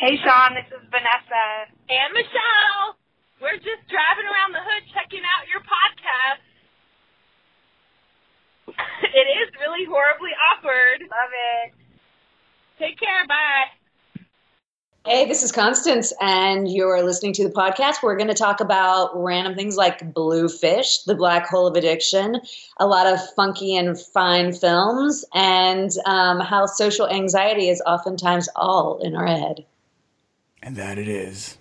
Hey, Sean, this is Vanessa. And Michelle. We're just driving around the hood checking out your podcast. it is really horribly awkward. Love it. Take care. Bye. Hey, this is Constance, and you're listening to the podcast. We're going to talk about random things like Bluefish, the black hole of addiction, a lot of funky and fine films, and um, how social anxiety is oftentimes all in our head. And that it is.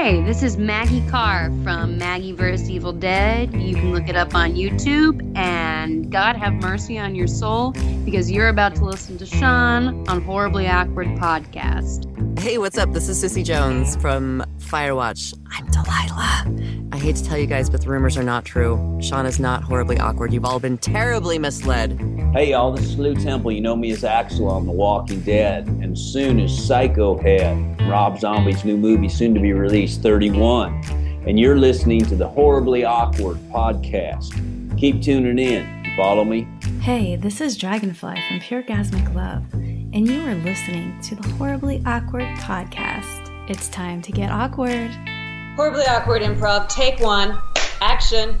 Hey, this is Maggie Carr from Maggie vs. Evil Dead. You can look it up on YouTube. And God have mercy on your soul because you're about to listen to Sean on Horribly Awkward Podcast. Hey, what's up? This is Cissy Jones from Firewatch. I'm Delilah. I hate to tell you guys, but the rumors are not true. Sean is not horribly awkward. You've all been terribly misled. Hey y'all, this is Lew Temple. You know me as Axel on The Walking Dead, and soon as Psycho Head, Rob Zombie's new movie, soon to be released, 31. And you're listening to the Horribly Awkward podcast. Keep tuning in. Follow me? Hey, this is Dragonfly from Pure Gasmic Love, and you are listening to the Horribly Awkward podcast. It's time to get awkward. Horribly awkward improv. Take one. Action.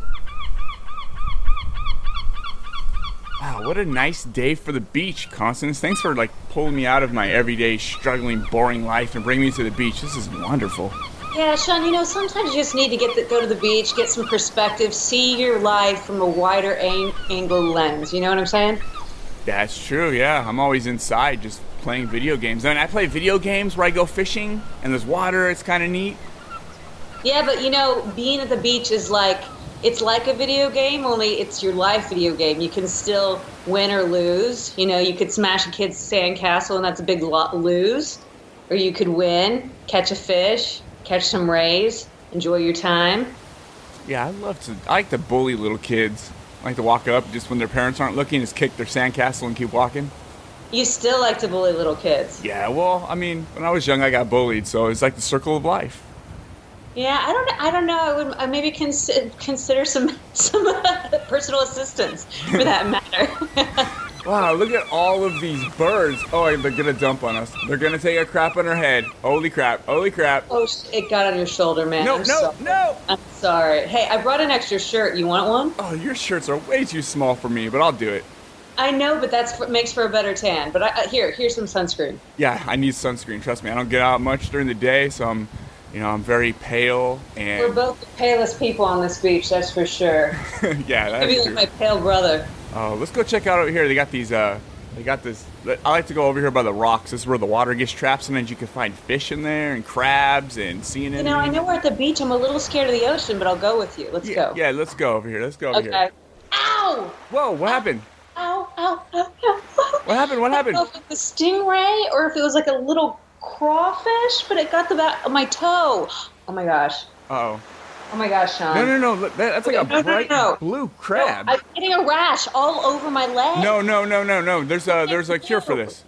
Wow, what a nice day for the beach, Constance. Thanks for like pulling me out of my everyday struggling, boring life and bringing me to the beach. This is wonderful. Yeah, Sean, you know, sometimes you just need to get the, go to the beach, get some perspective, see your life from a wider an- angle lens. You know what I'm saying? That's true, yeah. I'm always inside just playing video games. I mean, I play video games where I go fishing and there's water. It's kind of neat. Yeah, but you know, being at the beach is like it's like a video game, only it's your life video game. You can still win or lose. You know, you could smash a kid's sandcastle, and that's a big lo- lose. Or you could win, catch a fish, catch some rays, enjoy your time. Yeah, I love to. I like to bully little kids. I like to walk up just when their parents aren't looking, just kick their sandcastle and keep walking. You still like to bully little kids. Yeah, well, I mean, when I was young, I got bullied, so it's like the circle of life. Yeah, I don't. I don't know. I would uh, maybe consider consider some some uh, personal assistance for that matter. Wow, look at all of these birds. Oh, they're gonna dump on us. They're gonna take a crap on our head. Holy crap! Holy crap! oh, it got on your shoulder, man. No, I'm no, sorry. no! I'm sorry. Hey, I brought an extra shirt. You want one? Oh, your shirts are way too small for me, but I'll do it. I know, but that's what makes for a better tan. But I, here, here's some sunscreen. Yeah, I need sunscreen. Trust me, I don't get out much during the day, so I'm, you know, I'm very pale and We're both the palest people on this beach, that's for sure. yeah, that's Maybe like my pale brother. Oh, let's go check out over here. They got these. Uh, they got this. I like to go over here by the rocks. This is where the water gets trapped. Sometimes you can find fish in there and crabs and sea You know, I know we're at the beach. I'm a little scared of the ocean, but I'll go with you. Let's Yeah, go. yeah, let's go over here. Let's go over Okay. here. Ow! Whoa, what happened? Ow! Ow! Ow! Ow! What happened? What I don't happened? know if it was stingray or if it was like a little crawfish, but it got the back of my toe. Oh my gosh. Oh. Oh my gosh, Sean. No, no, no. that- That's like a No, no, no, bright no. blue crab. I'm getting a rash all over my leg. No, no, no, no, no. There's a there's a cure for this.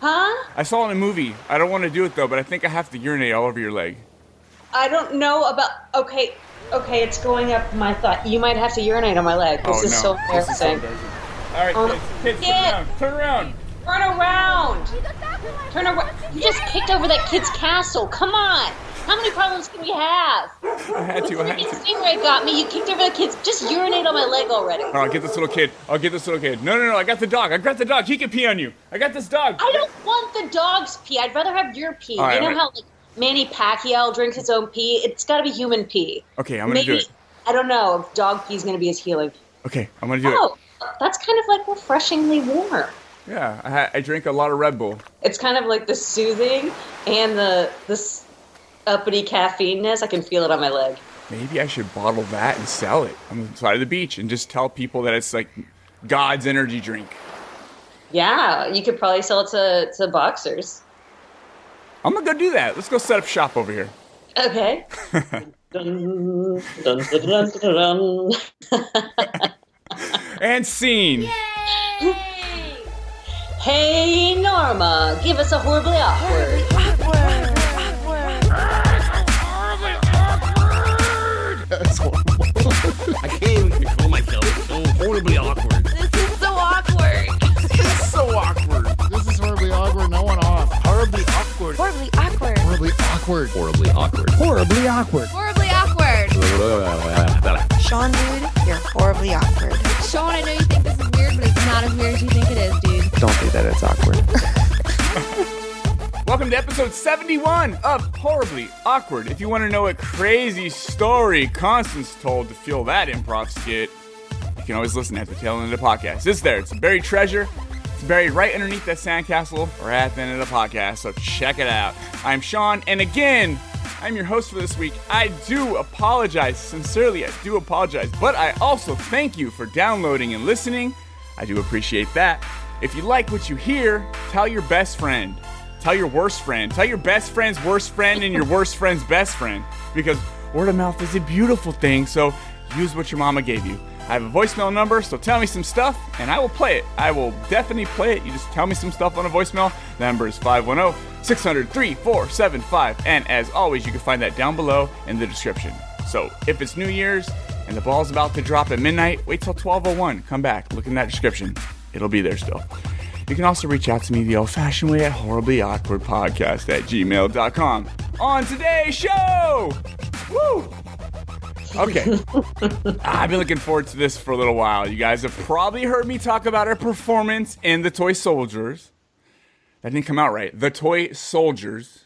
Huh? I saw it in a movie. I don't want to do it though, but I think I have to urinate all over your leg. I don't know about. Okay, okay, it's going up my thigh. You might have to urinate on my leg. This oh is no. so this is so embarrassing. embarrassing. All right, Oh, kids, kids, turn around. Turn around. Turn around. Turn around. You just kicked over that kid's castle. Come on. How many problems can we have? I had to. I had Freaking to. stingray got me. You kicked over the kids. Just urinate on my leg already. All right, get this little kid. I'll get this little kid. No, no, no. I got the dog. I got the dog. He can pee on you. I got this dog. I don't want the dog's pee. I'd rather have your pee. Right, you know right. how like Manny Pacquiao drinks his own pee? It's got to be human pee. Okay, I'm gonna Maybe do it. I don't know if dog pee is going to be as healing. Okay, I'm gonna do it. Oh, that's kind of like refreshingly warm. Yeah, I, I drink a lot of Red Bull. It's kind of like the soothing and the this uppity caffeineness. I can feel it on my leg. Maybe I should bottle that and sell it on the side of the beach and just tell people that it's like God's energy drink. Yeah, you could probably sell it to, to boxers. I'm gonna go do that. Let's go set up shop over here. Okay. dun, dun, dun, dun, dun, dun. And scene. Hey Norma, give us a horribly awkward. That's horrible. I can't even control myself. It's so horribly awkward. This is so awkward. it's so awkward. This is horribly awkward. No one off. Horribly awkward. Horribly awkward. Horribly awkward. Horribly awkward. Horribly awkward. Horribly awkward. Sean, dude, you're horribly awkward. Sean, I know you think this is weird, but it's not as weird as you think it is, dude. Don't do that. It's awkward. Welcome to episode 71 of Horribly Awkward. If you want to know a crazy story Constance told to feel that improv skit, you can always listen at the tail end of the podcast. It's there. It's a buried treasure. It's buried right underneath that sandcastle or at the end of the podcast, so check it out. I'm Sean, and again, I'm your host for this week. I do apologize, sincerely, I do apologize, but I also thank you for downloading and listening. I do appreciate that. If you like what you hear, tell your best friend. Tell your worst friend. Tell your best friend's worst friend and your worst friend's best friend. Because word of mouth is a beautiful thing, so use what your mama gave you. I have a voicemail number, so tell me some stuff and I will play it. I will definitely play it. You just tell me some stuff on a voicemail. The number is 510 600 3475. And as always, you can find that down below in the description. So if it's New Year's and the ball's about to drop at midnight, wait till 1201. Come back, look in that description. It'll be there still. You can also reach out to me the old fashioned way at horriblyawkwardpodcast at gmail.com. On today's show! Woo! Okay. I've been looking forward to this for a little while. You guys have probably heard me talk about our performance in The Toy Soldiers. That didn't come out right. The Toy Soldiers.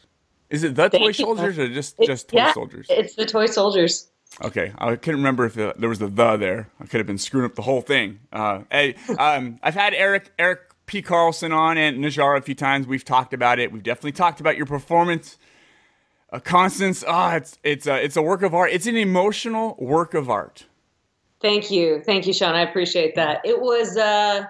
Is it The Thank Toy you. Soldiers or just, It- just Toy yeah, Soldiers? It's the toy soldiers. Okay, I couldn't remember if the, there was the the there. I could have been screwing up the whole thing. Uh, hey, um, I've had Erik Erik P Carlson on and Najarra a few times. We've talked about it. We've definitely talked about your performance. Uh, Constance, ah, it's it's a it's a work of art. It's an emotional work of art. Thank you. Thank you, Sean. I appreciate that. It was, uh,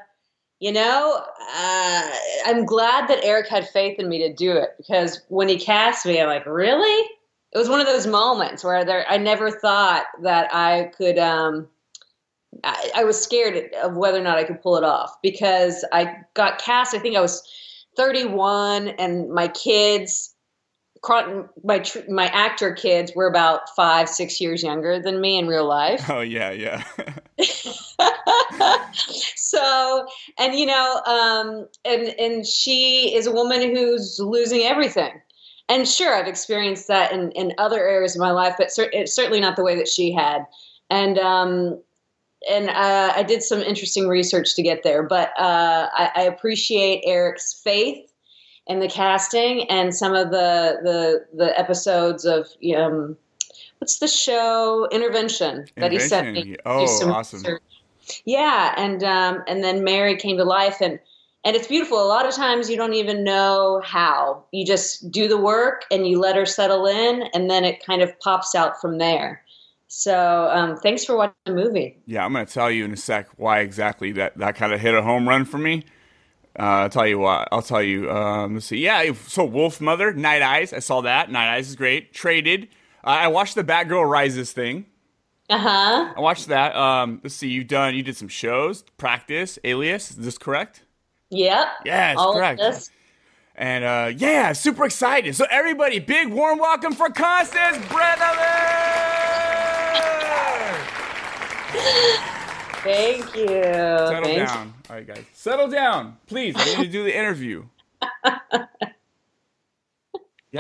you know, uh, I'm glad that Erik had faith in me to do it because when he cast me, I'm like, really? It was one of those moments where there, I never thought that I could. Um, I, I was scared of whether or not I could pull it off because I got cast. I think I was 31, and my kids, my my actor kids, were about five, six years younger than me in real life. Oh yeah, yeah. so and you know um and and she is a woman who's losing everything and sure i've experienced that in in other areas of my life but cer- certainly not the way that she had and um and uh, I did some interesting research to get there, but uh, I, I appreciate Erik's faith in the casting and some of the the the episodes of um, what's the show Intervention that he sent me. Oh, some awesome. research. Yeah, and um, and then Mary came to life, and and it's beautiful. A lot of times you don't even know how. You just do the work and you let her settle in, and then it kind of pops out from there. So um, thanks for watching the movie. Yeah, I'm going to tell you in a sec why exactly that, that kind of hit a home run for me. Uh, I'll tell you why. I'll tell you. Um, let's see. Yeah, so Wolf Mother, Night Eyes. I saw that. Night Eyes is great. Traded. Uh, I watched the Batgirl Rises thing. Uh huh. I watched that. Um, let's see. You've done. You did some shows, practice, Alias. Is this correct? Yep. Yes, All correct. And uh, yeah, super excited. So everybody, big warm welcome for Constance Brenneman. Thank you. Settle Thank down. All right, guys. Settle down. Please. I need to do the interview. yeah,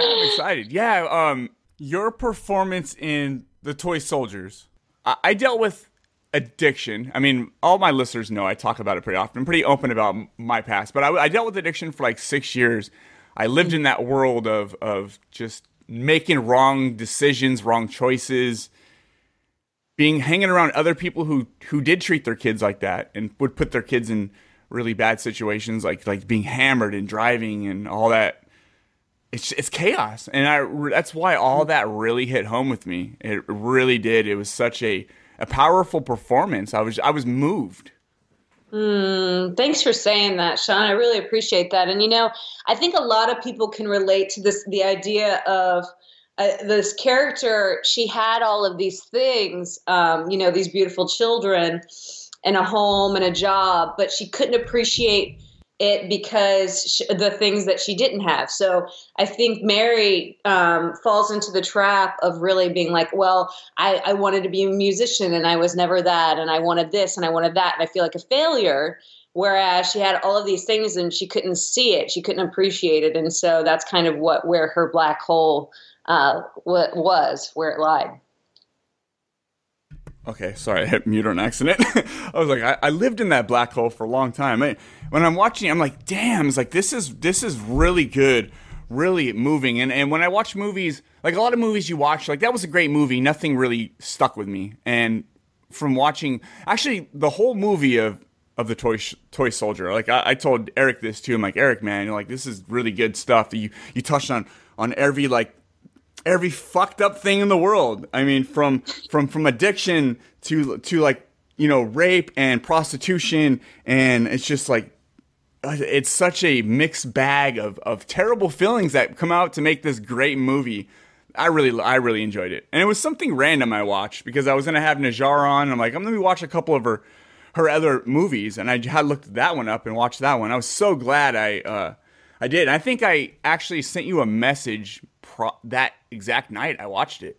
I'm excited. Yeah, um, your performance in The Toy Soldiers. I, I dealt with addiction. I mean, all my listeners know I talk about it pretty often. I'm pretty open about my past, but I, I dealt with addiction for like six years. I lived in that world of of just making wrong decisions, wrong choices, being hanging around other people who who did treat their kids like that and would put their kids in really bad situations, like like being hammered and driving and all that. It's it's chaos, and I that's why all that really hit home with me. It really did. It was such a a powerful performance. I was I was moved. Mm, thanks for saying that, Sean. I really appreciate that. And you know, I think a lot of people can relate to this the idea of uh, this character. She had all of these things, um, you know, these beautiful children and a home and a job, but she couldn't appreciate it because sh the things that she didn't have. So I think Mary um, falls into the trap of really being like, well, I, I wanted to be a musician and I was never that, and I wanted this and I wanted that, and I feel like a failure whereas she had all of these things and she couldn't see it, she couldn't appreciate it, and so that's kind of what where her black hole uh, what was, where it lied. Okay, sorry, I hit mute on accident. I was like, I, I, lived in that black hole for a long time. I, when I'm watching, I'm like, damn, it's like this is this is really good, really moving. And and when I watch movies, like a lot of movies you watch, like that was a great movie. Nothing really stuck with me. And from watching, actually, the whole movie of of the toy toy soldier, like I, I told Erik this too. I'm like, Erik, man, like this is really good stuff. You you touched on on every like every fucked up thing in the world. I mean, from from from addiction to to like you know rape and prostitution, and it's just like uh, it's such a mixed bag of of terrible feelings that come out to make this great movie. I really I really enjoyed it, and it was something random I watched because I was gonna have Najar on. I'm like, I'm gonna watch a couple of her her other movies, and I had looked that one up and watched that one. I was so glad I. Uh, I did. I think I actually sent you a message pro- that exact night I watched it.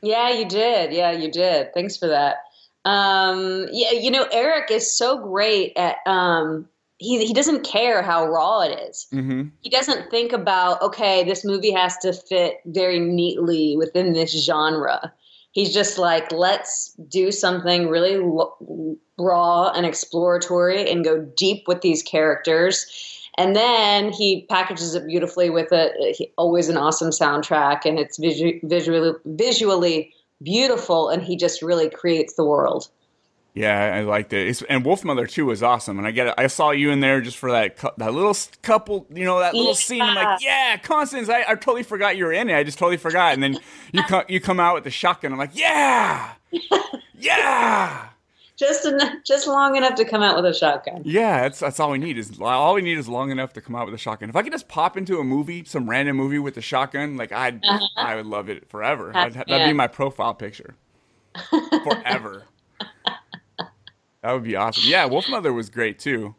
Yeah, you did. Yeah, you did. Thanks for that. Um, yeah, you know, Erik is so great at. Um, he he doesn't care how raw it is. Mm-hmm. He doesn't think about okay, this movie has to fit very neatly within this genre. He's just like, let's do something really lo- raw and exploratory and go deep with these characters and then he packages it beautifully with a always an awesome soundtrack, and it's visu- visually visually beautiful, and he just really creates the world. Yeah, I liked it. It's, and Wolfmother too was awesome. And I get it. I saw you in there just for that that little couple, you know, that little yeah. scene. I'm like, yeah, Constance. I, I totally forgot you were in it. I just totally forgot. And then you come you come out with the shotgun. I'm like, yeah, yeah just enough, just long enough to come out with a shotgun. Yeah, that's that's all we need is all we need is long enough to come out with a shotgun. If I could just pop into a movie, some random movie with a shotgun, like I uh-huh. I would love it forever. That'd, that'd be my profile picture forever. that would be awesome. Yeah, Wolfmother was great too.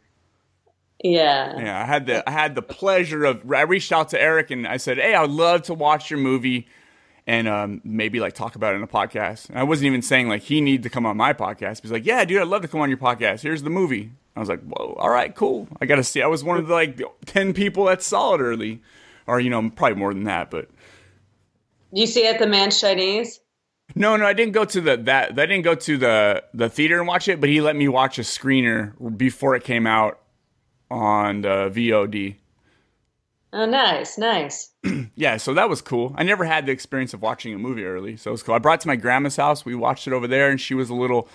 Yeah. Yeah, I had the I had the pleasure of I reached out to Erik and I said, "Hey, I would love to watch your movie." And um, maybe like talk about it in a podcast. And I wasn't even saying like he needed to come on my podcast. He's like, yeah, dude, I'd love to come on your podcast. Here's the movie. I was like, whoa, all right, cool. I got to see. I was one of the like ten people that saw it early, or you know, probably more than that. But you see it, at the Mann's Chinese. No, no, I didn't go to the that. I didn't go to the the theater and watch it, but he let me watch a screener before it came out on the VOD. Oh, nice, nice. yeah, so that was cool. I never had the experience of watching a movie early, so it was cool. I brought it to my grandma's house. We watched it over there, and she was a little.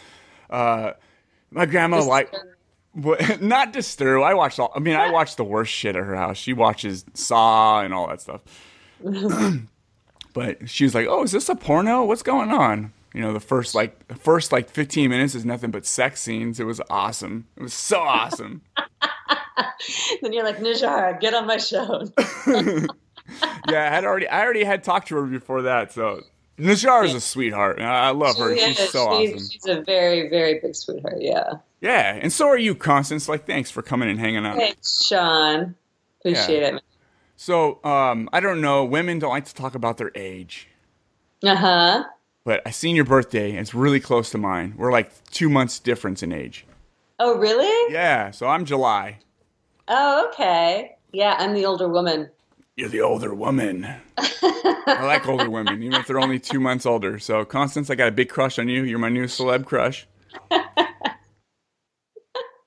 Uh, my grandma like. Not disturbed. I watched all. I mean, I watched the worst shit at her house. She watches Saw and all that stuff. but she was like, "Oh, is this a porno? What's going on?" You know, the first like first like 15 minutes is nothing but sex scenes. It was awesome. It was so awesome. then you're like, Najar, get on my show. yeah, I had already I already had talked to her before that, so Najar is a sweetheart. I love her. She she's so she's, awesome. She's a very, very big sweetheart. Yeah. Yeah, and so are you, Constance. Like, thanks for coming and hanging out. Thanks, Sean. Appreciate yeah. it. So, um, I don't know. Women don't like to talk about their age. Uh huh. But I seen your birthday. It's really close to mine. We're like two months difference in age. Oh, really? Yeah. So I'm July. Oh, okay. Yeah, I'm the older woman. You're the older woman. I like older women, even if they're only two months older. So, Constance, I got a big crush on you. You're my new celeb crush.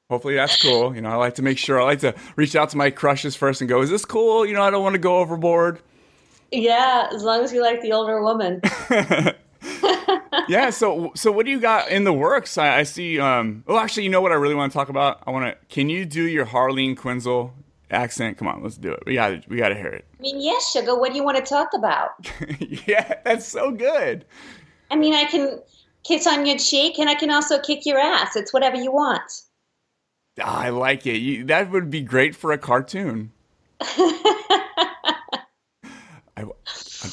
Hopefully that's cool. You know, I like to make sure I like to reach out to my crushes first and go, "Is this cool?" You know, I don't want to go overboard. Yeah, as long as you like the older woman. yeah. So, so what do you got in the works? I, I see. Um, oh, actually, you know what I really want to talk about? I want to. Can you do your Harleen Quinzel accent? Come on, let's do it. We got to. We got to hear it. I mean, yes, sugar. What do you want to talk about? yeah, that's so good. I mean, I can kiss on your cheek, and I can also kick your ass. It's whatever you want. I like it. You, that would be great for a cartoon.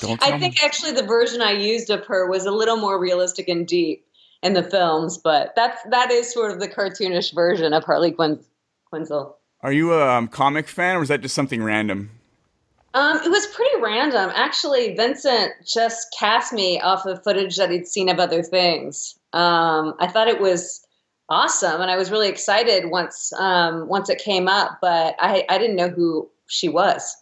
Don't. I think actually the version I used of her was a little more realistic and deep in the films, but that's that is sort of the cartoonish version of Harley Quinn, Quinzel. Are you a um, comic fan, or was that just something random? Um, it was pretty random. Actually, Vincent just cast me off of footage that he'd seen of other things. Um, I thought it was awesome, and I was really excited once um, once it came up. But I I didn't know who she was.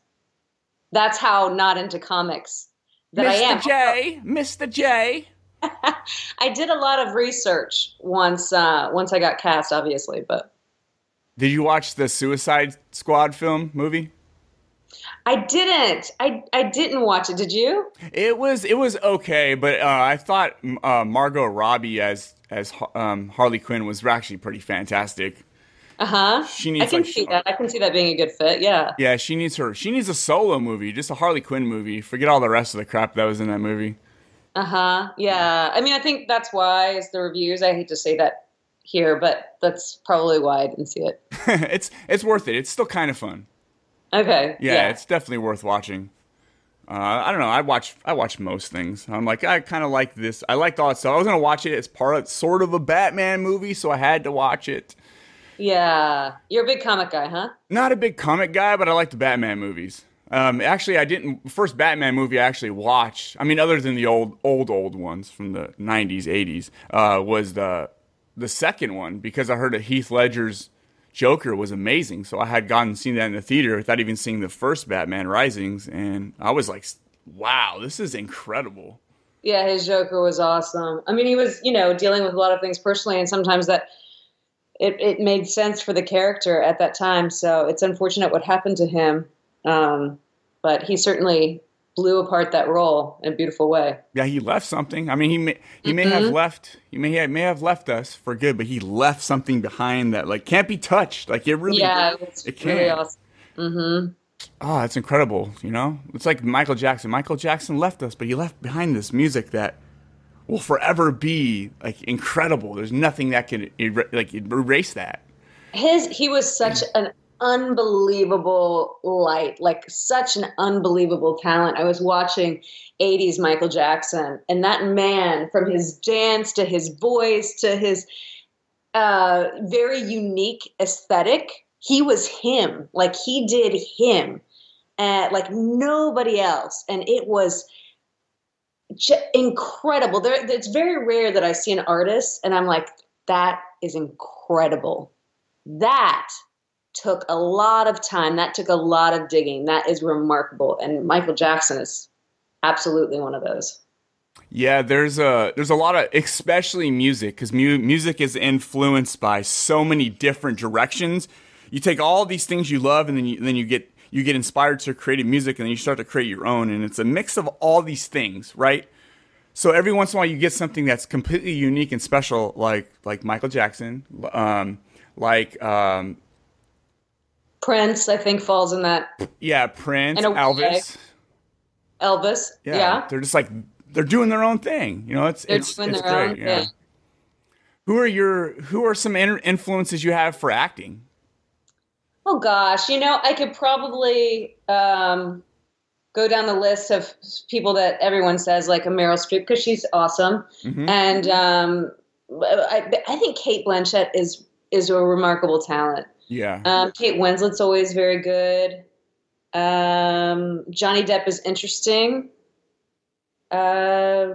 That's how not into comics that Mr. I am. Mr. J, Mr. J. I did a lot of research once uh, once I got cast, obviously, but Did you watch the Suicide Squad film movie? I didn't. I I didn't watch it. Did you? It was it was okay, but uh, I thought uh, Margot Robbie as as um, Harley Quinn was actually pretty fantastic. Uh huh. She needs I can like see that. I can see that being a good fit. Yeah. yeah, she needs her she needs a solo movie, just a Harley Quinn movie. Forget all the rest of the crap that was in that movie. Uh huh. Yeah. I mean, I think that's why is the reviews. I hate to say that here, but that's probably why I didn't see it. it's it's worth it. It's still kind of fun. Okay. Yeah, it's definitely worth watching. Uh, I don't know. I watch I watch most things. I'm like I kind of like this. I liked all that stuff. I was gonna watch it as part of sort of a Batman movie, so I had to watch it. Yeah. You're a big comic guy, huh? Not a big comic guy, but I like the Batman movies. Um, actually, I didn't. First Batman movie I actually watched. I mean, other than the old, old, old ones from the '90s, '80s, uh, was the the second one because I heard that Heath Ledger's Joker was amazing. So I had gone and seen that in the theater without even seeing the first Batman Risings, and I was like, "Wow, this is incredible." Yeah, his Joker was awesome. I mean, he was, you know, dealing with a lot of things personally, and sometimes that it, it made sense for the character at that time. So it's unfortunate what happened to him. Um, but he certainly blew apart that role in a beautiful way. Yeah, he left something. I mean, he may he may have Mhm. left. He may have, may have left us for good, but he left something behind that like can't be touched. Like it really, yeah, it it really can't. awesome. Mm-hmm. Oh, it's incredible. You know, it's like Michael Jackson. Michael Jackson left us, but he left behind this music that will forever be like incredible. There's nothing that can er- like erase that. his he was such an unbelievable light like such an unbelievable talent i was watching 80s michael jackson and that man from his dance to his voice to his uh, very unique aesthetic he was him like he did him uh, like nobody else and it was incredible there it's very rare that i see an artist and i'm like that is incredible that took a lot of time. That took a lot of digging. That is remarkable. And Michael Jackson is absolutely one of those. Yeah, there's a there's a lot of especially music because mu- music is influenced by so many different directions. You take all these things you love, and then you then you get you get inspired to create music, and then you start to create your own, and it's a mix of all these things, right? So every once in a while, you get something that's completely unique and special, like like Michael Jackson, um, like um, Prince, I think, falls in that. yeah, Prince, In. Elvis. Elvis, Yeah, yeah. they're just like they're doing their own thing. You know, it's They're it's, doing it's their great. own yeah. thing. Who are your Who are some influences you have for acting? Oh gosh, you know, I could probably um, go down the list of people that everyone says, like a Meryl Streep, because she's awesome, Mhm. and um, I, I think Cate Blanchett is is a remarkable talent. Yeah, Um, Kate Winslet's always very good. Um, Johnny Depp is interesting. Uh,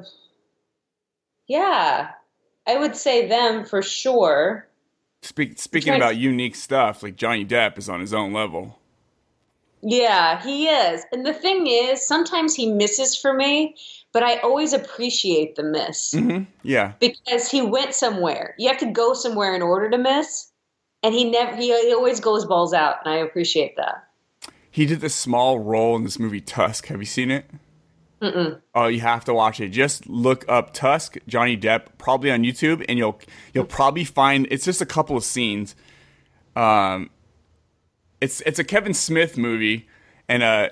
yeah, I would say them for sure. Speak, speaking about unique stuff, like Johnny Depp is on his own level. Yeah, he is. And the thing is, sometimes he misses for me, but I always appreciate the miss hmm Yeah, because he went somewhere. You have to go somewhere in order to miss, and he never. He, he always goes balls out, and I appreciate that. he did this small role in this movie Tusk. Have you seen it? Mm-mm. Oh, you have to watch it. Just look up Tusk, Johnny Depp, probably on YouTube, and you'll you'll probably find it's just a couple of scenes. Um, it's it's a Kevin Smith movie, and uh,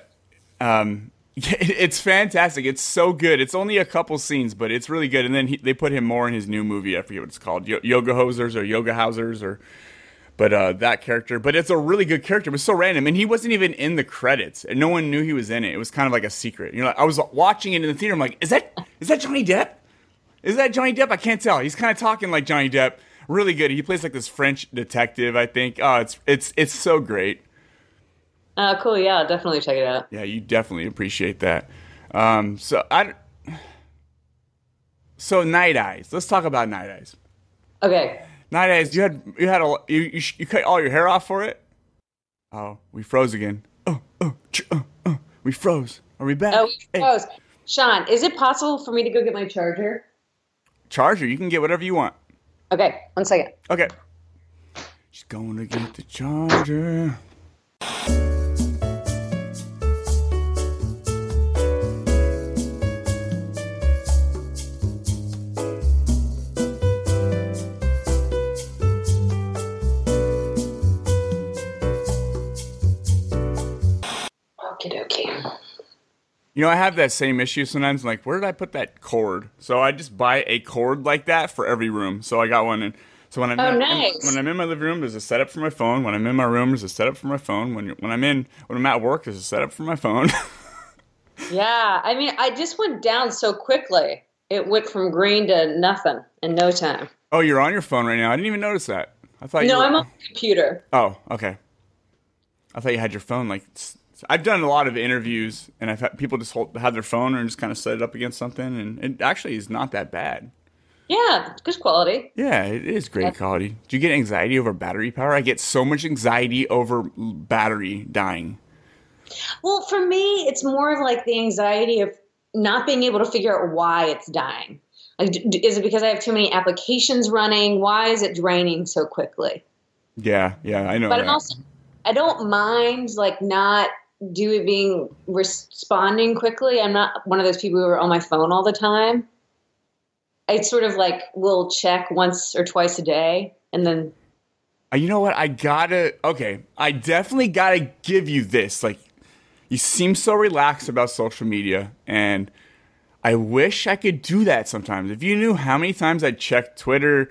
um, it's fantastic. It's so good. It's only a couple scenes, but it's really good. And then he, they put him more in his new movie. I forget what it's called, Yo- Yoga Hosers or Yoga Housers or. But uh, that character, but it's a really good character. It was so random, and he wasn't even in the credits, and no one knew he was in it. It was kind of like a secret. You know, I was watching it in the theater. I'm like, is that is that Johnny Depp? Is that Johnny Depp? I can't tell. He's kind of talking like Johnny Depp. Really good. He plays like this French detective. I think. Oh, it's it's it's so great. Uh, cool. Yeah, definitely check it out. Yeah, you definitely appreciate that. Um, so I. So Night Eyes. Let's talk about Night Eyes. Okay. Night eyes. You had you had a you you, sh- you cut all your hair off for it. Oh, we froze again. Oh oh ch- oh oh. We froze. Are we back? Oh, we Hey, froze. Sean, is it possible for me to go get my charger? charger. You can get whatever you want. Okay, one second. Okay. She's going to get the charger. You know, I have that same issue sometimes. Like, where did I put that cord? So I just buy a cord like that for every room. So I got one. And so when I'm Oh, in, nice. when I'm in my living room, there's a setup for my phone. When I'm in my room, there's a setup for my phone. When when I'm in when I'm at work, there's a setup for my phone. Yeah, I mean, I just went down so quickly. It went from green to nothing in no time. oh, you're on your phone right now. I didn't even notice that. I thought you No, were, I'm on the computer. Oh, okay. I thought you had your phone. Like, s- I've done a lot of interviews, and I've had people just hold, have their phone and just kind of set it up against something, and it actually is not that bad. Yeah, good quality. Yeah, it is great quality. Do you get anxiety over battery power? I get so much anxiety over battery dying. Well, for me, it's more of like the anxiety of not being able to figure out why it's dying. Like, is it because I have too many applications running? Why is it draining so quickly? Yeah, yeah, I know. But that. I'm also, I don't mind like not doing being responding quickly. I'm not one of those people who are on my phone all the time. I sort of like will check once or twice a day, and then Uh, you know what? I gotta. Okay, I definitely gotta give you this. Like, you seem so relaxed about social media, and I wish I could do that sometimes. If you knew how many times I check Twitter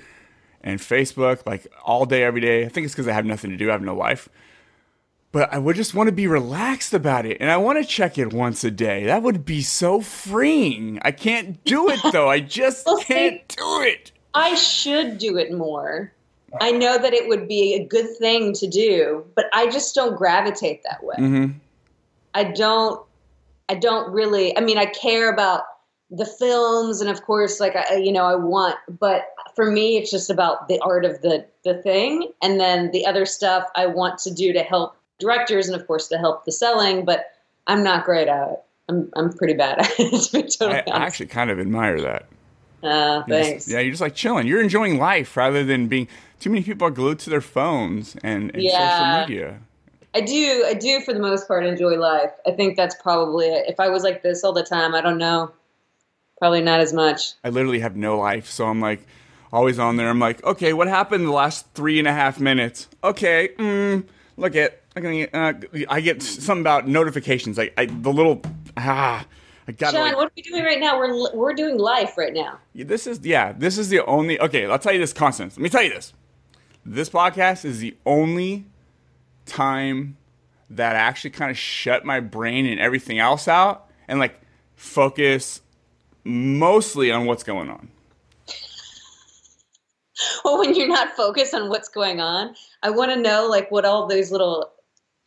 and Facebook, like all day, every day, I think it's because I have nothing to do. I have no life. But I would just want to be relaxed about it, and I want to check it once a day. That would be so freeing. I can't do it though. I just Well, can't do it. I should do it more. I know that it would be a good thing to do, but I just don't gravitate that way. Mm-hmm. I don't I don't really I mean I care about the films and of course like I you know I want but for me it's just about the art of the the thing and then the other stuff I want to do to help directors and of course to help the selling but I'm not great at it. I'm I'm pretty bad at it to be totally I, I actually kind of admire that. Uh, You're just- thanks. yeah, you're just like chilling. You're enjoying life rather than being. Too many people are glued to their phones and, and Yeah. social media. I do. I do, for the most part, enjoy life. I think that's probably it. If I was like this all the time, I don't know. Probably not as much. I literally have no life, so I'm like always on there. I'm like, okay, what happened the last three and a half minutes? Okay, mm, look at. I get, uh, I get something about notifications, like I, the little ah. I got Sean, like, what are we doing right now? We're we're doing life right now. This is yeah. This is the only. Okay, I'll tell you this, Constance. Let me tell you this. This podcast is the only time that I actually kind of shut my brain and everything else out and like focus mostly on what's going on. Well, when you're not focused on what's going on, I want to know like what all those little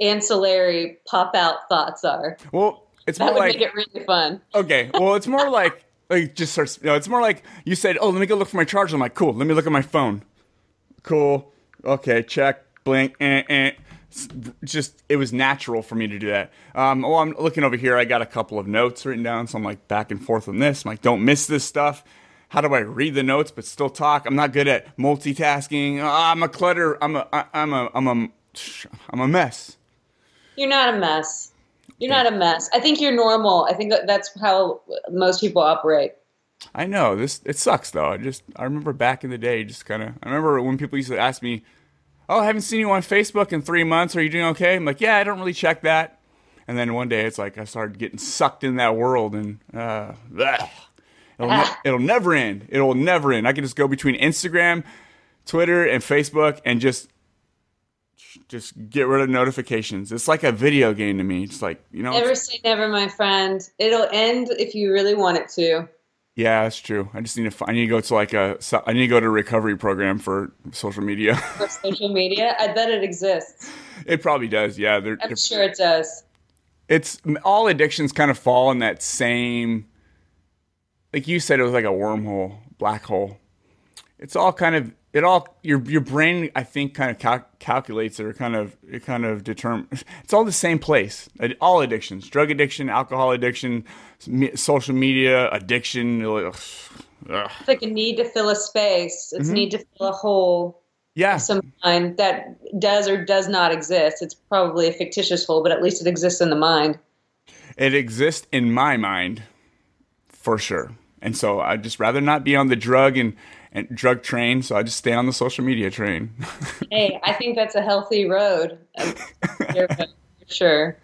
ancillary pop out thoughts are. Well, it's That more would like make it really fun. okay. Well, it's more like like just starts. You know, it's more like you said. Oh, let me go look for my charger. I'm like, cool. Let me look at my phone. Cool. Okay. Check. Blink. Eh, eh. Just it was natural for me to do that. Um, well, I'm looking over here. I got a couple of notes written down, so I'm like back and forth on this. I'm like, don't miss this stuff. How do I read the notes but still talk? I'm not good at multitasking. Ah, I'm a clutter. I'm a. I- I'm a. I'm a. I'm a mess. You're not a mess. You're not a mess. I think you're normal. I think that's how most people operate. I know this. It sucks though. I just I remember back in the day, just kind of. I remember when people used to ask me, "Oh, I haven't seen you on Facebook in three months. Are you doing okay?" I'm like, "Yeah, I don't really check that." And then one day, it's like I started getting sucked in that world, and uh, it'll ne- it'll never end. It'll never end. I can just go between Instagram, Twitter, and Facebook, and just just get rid of notifications. It's like a video game to me. It's like you know. Never say never, my friend. It'll end if you really want it to. Yeah, that's true. I just need to. I need to go to like a. I need to go to a recovery program for social media. For social media, I bet it exists. it probably does. Yeah, they're, I'm they're- sure it does. it's all addictions kind of fall in that same. Like you said, it was like a wormhole, black hole. It's all kind of it all your your brain I think kind of cal- calculates it or kind of it kind of determines it's all the same place. All addictions, drug addiction, alcohol addiction, social media addiction. ugh, ugh. It's like a need to fill a space. It's Mhm. need to fill a hole. Yeah. Some kind that does or does not exist. It's probably a fictitious hole, but at least it exists in the mind. It exists in my mind, for sure. And so I'd just rather not be on the drug and, and drug train. So I just stay on the social media train. hey, I think that's a healthy road. Um, for sure.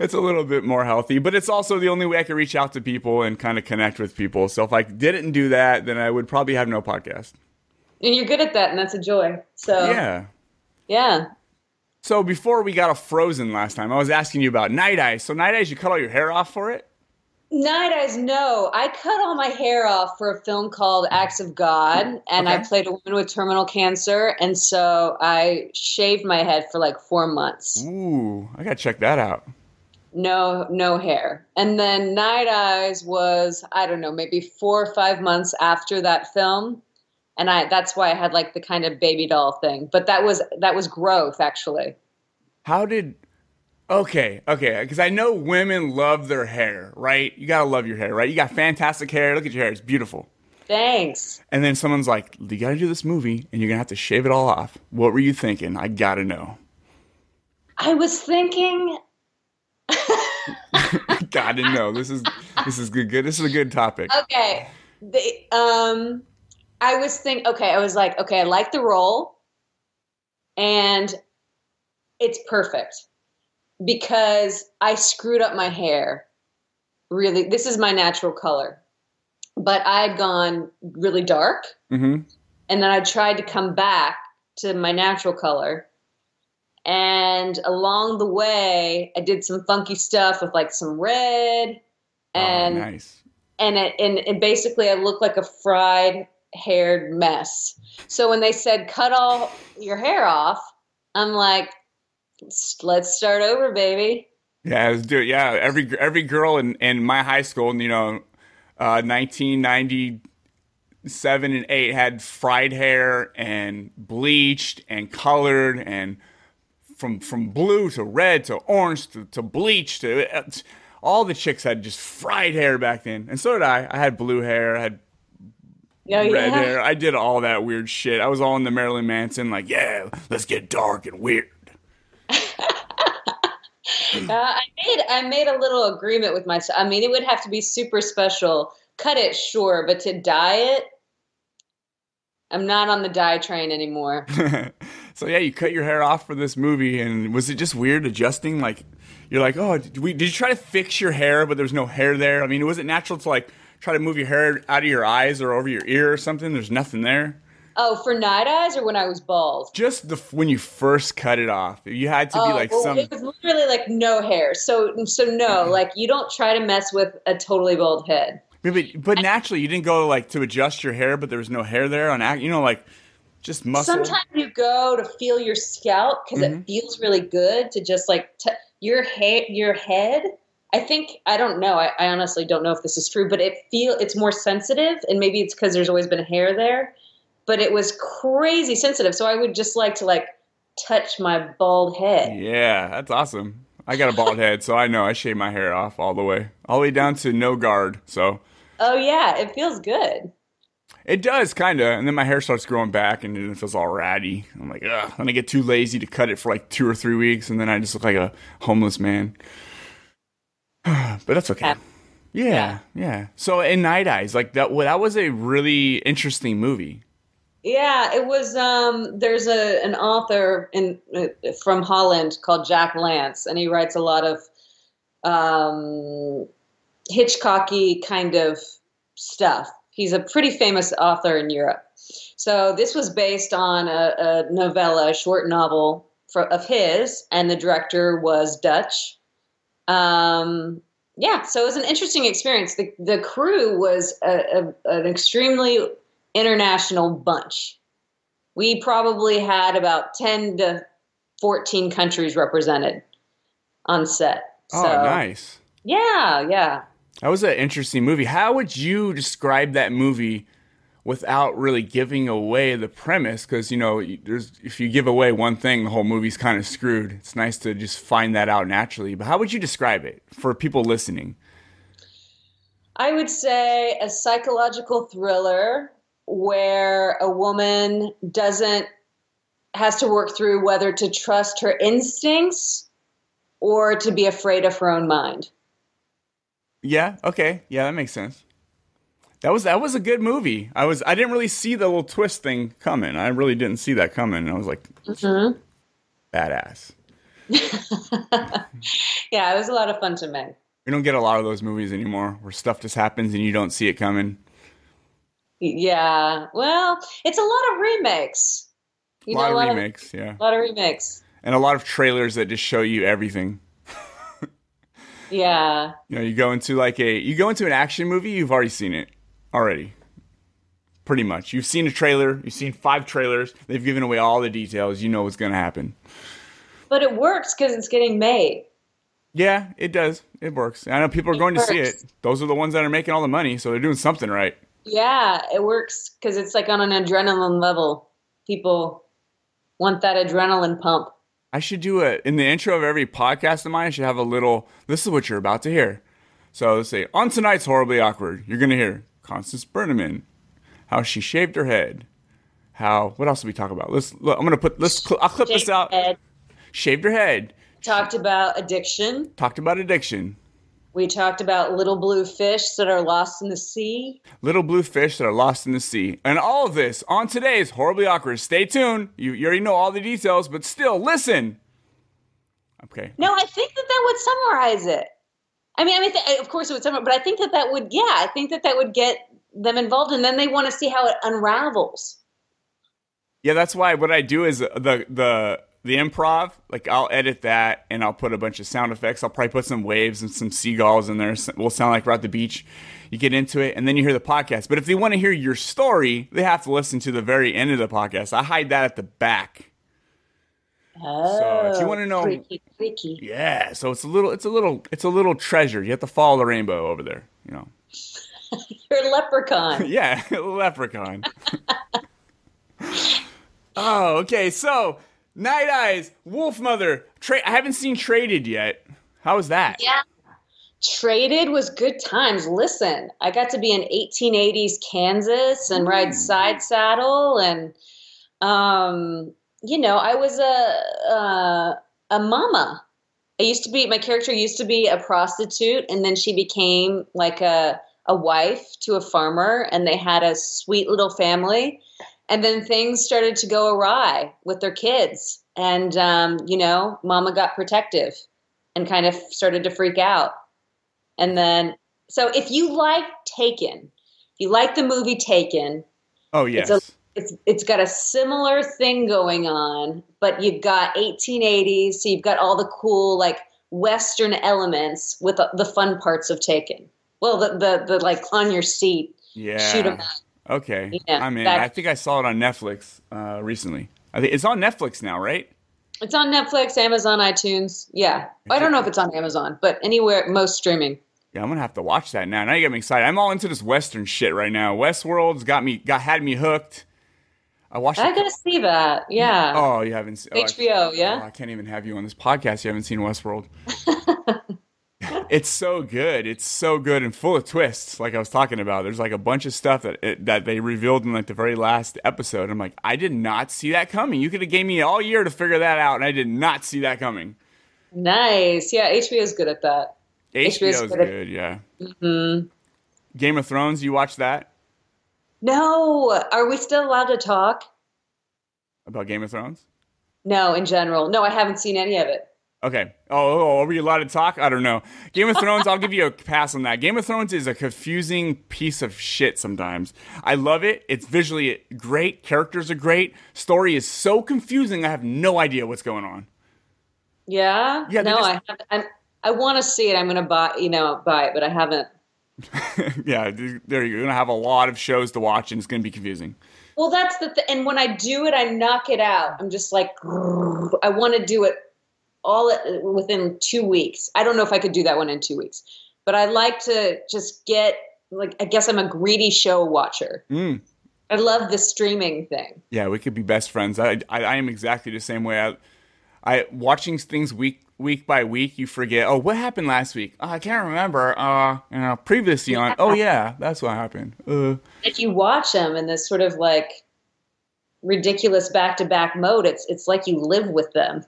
it's a little bit more healthy, but it's also the only way I can reach out to people and kind of connect with people. So if I didn't do that, then I would probably have no podcast. And you're good at that, and that's a joy. So Yeah. yeah. So before we got a frozen last time, I was asking you about night eyes. So night eyes, you cut all your hair off for it? Night Eyes, no. I cut all my hair off for a film called Acts of God, and I played a woman with terminal cancer, and so I shaved my head for like four months. Ooh, I gotta check that out. No, no hair. And then Night Eyes was I don't know, maybe four or five months after that film, and I that's why I had like the kind of baby doll thing. But that was that was growth actually. How did? Okay, okay, because I know women love their hair, right? You gotta love your hair, right? You got fantastic hair. Look at your hair; it's beautiful. Thanks. And then someone's like, "You gotta do this movie, and you're gonna have to shave it all off." What were you thinking? I gotta know. I was thinking I gotta know. This is this is good. Good. This is a good topic. Okay. The, um, I was think. Okay, I was like, okay, I like the role, and it's perfect because I screwed up my hair. Really, this is my natural color, but I had gone really dark, Mm-hmm. and then I tried to come back to my natural color. And along the way, I did some funky stuff with like some red and oh, nice. and it, and, and basically I looked like a fried haired mess. So when they said cut all your hair off, I'm like, "Let's- start over, baby. Yeah, let's do it. Yeah, every every girl in, in my high school, you know, uh, 1997 and eight had fried hair and bleached and colored and from from blue to red to orange to, to bleach to uh, all the chicks had just fried hair back then, and so did I. I had blue hair, I had Oh, red yeah. hair. I did all that weird shit. I was all in the Marilyn Manson, like, yeah, let's get dark and weird. Uh, I made I made a little agreement with myself. I mean, it would have to be super special. Cut it, sure, but to dye it, I'm not on the dye train anymore. so yeah, you cut your hair off for this movie, and was it just weird adjusting? Like, you're like, oh, did, we, did you try to fix your hair, but there's no hair there? I mean, was it natural to like try to move your hair out of your eyes or over your ear or something? There's nothing there. Oh, for night eyes or when I was bald? Just the when you first cut it off, you had to be Oh, like well, some. It was literally like no hair. So so no, like you don't try to mess with a totally bald head. Maybe, but naturally, you didn't go like to adjust your hair, but there was no hair there on act. You know, like just muscle. Sometimes you go to feel your scalp because Mhm. it feels really good to just like t- your hair, your head. I think I don't know. I, I honestly don't know if this is true, but it feel it's more sensitive, and maybe it's because there's always been hair there. But it was crazy sensitive, so I would just like to like touch my bald head. Yeah, that's awesome. I got a bald head, so I know I shave my hair off all the way, all the way down to no guard. So Oh yeah, it feels good. it does kind of, and then my hair starts growing back, and then it feels all ratty. I'm like, ugh. Then I get too lazy to cut it for like two or three weeks, and then I just look like a homeless man. but that's okay. Yeah, yeah. So in Night Eyes, like that, well, that was a really interesting movie. Yeah, it was. Um, there's a an author in uh, from Holland called Jack Lance, and he writes a lot of um, Hitchcocky kind of stuff. He's a pretty famous author in Europe. So this was based on a, a novella, a short novel for, of his, and the director was Dutch. Um, yeah, so it was an interesting experience. The the crew was a, a, an extremely international bunch. We probably had about 10 to 14 countries represented on set. Oh, so, nice. Yeah, yeah. That was an interesting movie. How would you describe that movie without really giving away the premise because you know there's if you give away one thing the whole movie's kind of screwed it's nice to just find that out naturally but how would you describe it for people listening I would say a psychological thriller where a woman doesn't has to work through whether to trust her instincts or to be afraid of her own mind. yeah okay yeah that makes sense that was that was a good movie i was i didn't really see the little twist thing coming i really didn't see that coming i was like Mhm. badass Yeah, it was a lot of fun to make. we don't get a lot of those movies anymore where stuff just happens and you don't see it coming Yeah, well, it's a lot of remakes. a lot know, of remakes yeah a lot of remakes. and a lot of trailers that just show you everything Yeah. You know, you go into like a you go into an action movie, you've already seen it already. Pretty much. You've seen a trailer, you've seen five trailers, they've given away all the details, you know what's going to happen. But it works because it's getting made. Yeah, it does. It works. I know people are It going to see it. Those are the ones that are making all the money, so they're doing something right. Yeah, it works because it's like on an adrenaline level. People want that adrenaline pump. I should do it in the intro of every podcast of mine. I should have a little. This is what you're about to hear. So let's say on tonight's horribly awkward. You're gonna hear Constance Brenneman, how she shaved her head. How what else did we talk about? Let's. Look, I'm gonna put. Let's. I'll clip this out. head. Shaved her head. Talked about addiction. Talked about addiction. We talked about little blue fish that are lost in the sea. Little blue fish that are lost in the sea. And all of this on today's horribly awkward. Stay tuned. You, you already know all the details, but still listen. Okay. No, I think that that would summarize it. I mean, I mean, th- of course it would summarize, but I think that that would, yeah, I think that that would get them involved, and then they want to see how it unravels. Yeah, that's why what I do is uh, the the the improv. Like I'll edit that and I'll put a bunch of sound effects. I'll probably put some waves and some seagulls in there. We'll sound like we're at the beach. You get into it and then you hear the podcast. But if they want to hear your story, they have to listen to the very end of the podcast. I hide that at the back. Oh, so if you oh, wanna know- freaky, freaky. Yeah, so it's a little it's a little it's a little treasure. You have to follow the rainbow over there, you know. You're a leprechaun. yeah, leprechaun. oh, okay. So, Night Eyes, Wolf Mother. Tra- I haven't seen Traded yet. How was that? Yeah. Traded was good times. Listen, I got to be in 1880s Kansas and ride side saddle, and um, you know, I was a uh, a mama. I used to be my character used to be a prostitute, and then she became like a a wife to a farmer, and they had a sweet little family. And then things started to go awry with their kids, and um, you know, mama got protective and kind of started to freak out. And then, so if you like Taken, if you like the movie Taken, Oh yes. it's a it's it's got a similar thing going on, but you've got 1880s, so you've got all the cool like Western elements with the, the fun parts of Taken. Well, the the, the like on your seat, yeah. shoot 'em up. Okay. Yeah, I'm in. I think I saw it on Netflix uh, recently. I think it's on Netflix now, right? It's on Netflix, Amazon, iTunes. Yeah, I don't know if it's on Amazon, but anywhere most streaming. Yeah, I'm gonna have to watch that now. Now you got me excited. I'm all into this Western shit right now. Westworld's got me, got had me hooked. I watched. I gotta see that. Yeah. Oh, you haven't seen oh, I- HBO, yeah? Oh, I can't even have you on this podcast. You haven't seen Westworld. it's so good. It's so good and full of twists. Like I was talking about, there's like a bunch of stuff that it, that they revealed in like the very last episode. I'm like, I did not see that coming. You could have gave me all year to figure that out, and I did not see that coming. Nice. Yeah, HBO is good at that. HBO is good at- good. Yeah. hmm Game of Thrones. You watch that No, are we still allowed to talk? about Game of Thrones? No, in general. No, I haven't seen any of it. Okay. Oh, oh, oh, are we allowed to talk? I don't know. Game of Thrones, I'll give you a pass on that. Game of Thrones is a confusing piece of shit sometimes. I love it. It's visually great. Characters are great. Story is so confusing. I have no idea what's going on. Yeah. Yeah, No, just- I haven't. I, I want to see it. I'm gonna buy. You know, buy it, but I haven't. yeah, there you go. You're going to have a lot of shows to watch and it's going to be confusing. Well, that's the th- and when I do it, I knock it out. I'm just like, I want to do it all within two weeks. I don't know if I could do that one in two weeks, but I like to just get like. I guess I'm a greedy show watcher. Mm. I love the streaming thing. Yeah, we could be best friends. I, I, I am exactly the same way. I, I watching things week week by week, you forget. Oh, what happened last week? Oh, I can't remember. Uh, you know, previously on. Oh yeah, that's what happened. Uh, If you watch them in this sort of like ridiculous back to back mode, it's it's like you live with them.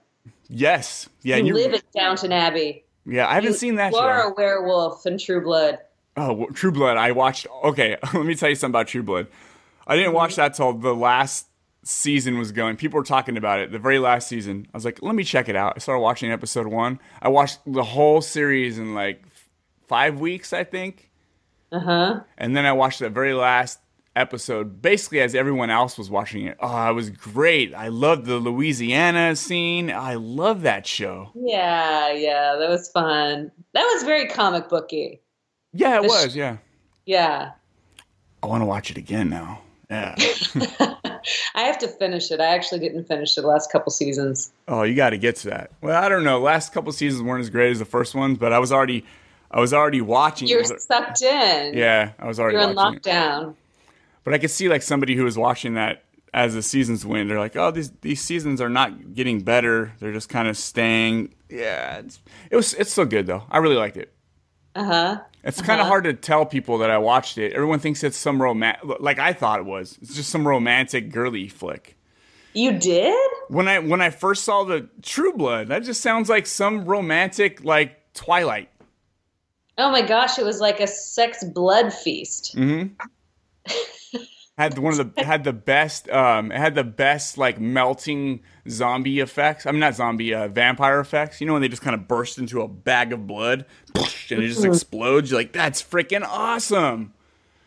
Yes, yeah, you live at Downton Abbey. yeah. I haven't you, seen that You show. are a werewolf in True Blood. Oh, True Blood. I watched. Okay, let me tell you something about True Blood. I didn't watch that till the last season was going. People were talking about it. The very last season. I was like, let me check it out. I started watching episode one. I watched the whole series in like five weeks, I think. Uh huh. And then I watched the very last episode, basically as everyone else was watching it. Oh, it was great. I loved the Louisiana scene. I love that show. Yeah, yeah, that was fun. That was very comic booky. Yeah, it The sh- was. Yeah. Yeah. I want to watch it again now. Yeah. I have to finish it. I actually didn't finish it the last couple seasons. Oh, you got to get to that. Well, I don't know. Last couple seasons weren't as great as the first ones, but I was already, I was already watching. You're it. sucked in. Yeah, I was already You're in lockdown. it. But I could see like somebody who was watching that as the seasons went. They're like, oh, these these seasons are not getting better. They're just kind of staying. Yeah, it's, it was. It's still good though. I really liked it. Uh huh. It's kind of hard to tell people that I watched it. Everyone thinks it's some romantic, like I thought it was. It's just some romantic girly flick. You did? When I when I first saw the True Blood, that just sounds like some romantic like Twilight. Oh my gosh, it was like a sex blood feast. Mm-hmm. Had one of the had the best um it had the best like melting zombie effects. I'm not zombie uh, vampire effects. You know when they just kind of burst into a bag of blood and it just Mhm. explodes. You're like, that's freaking awesome.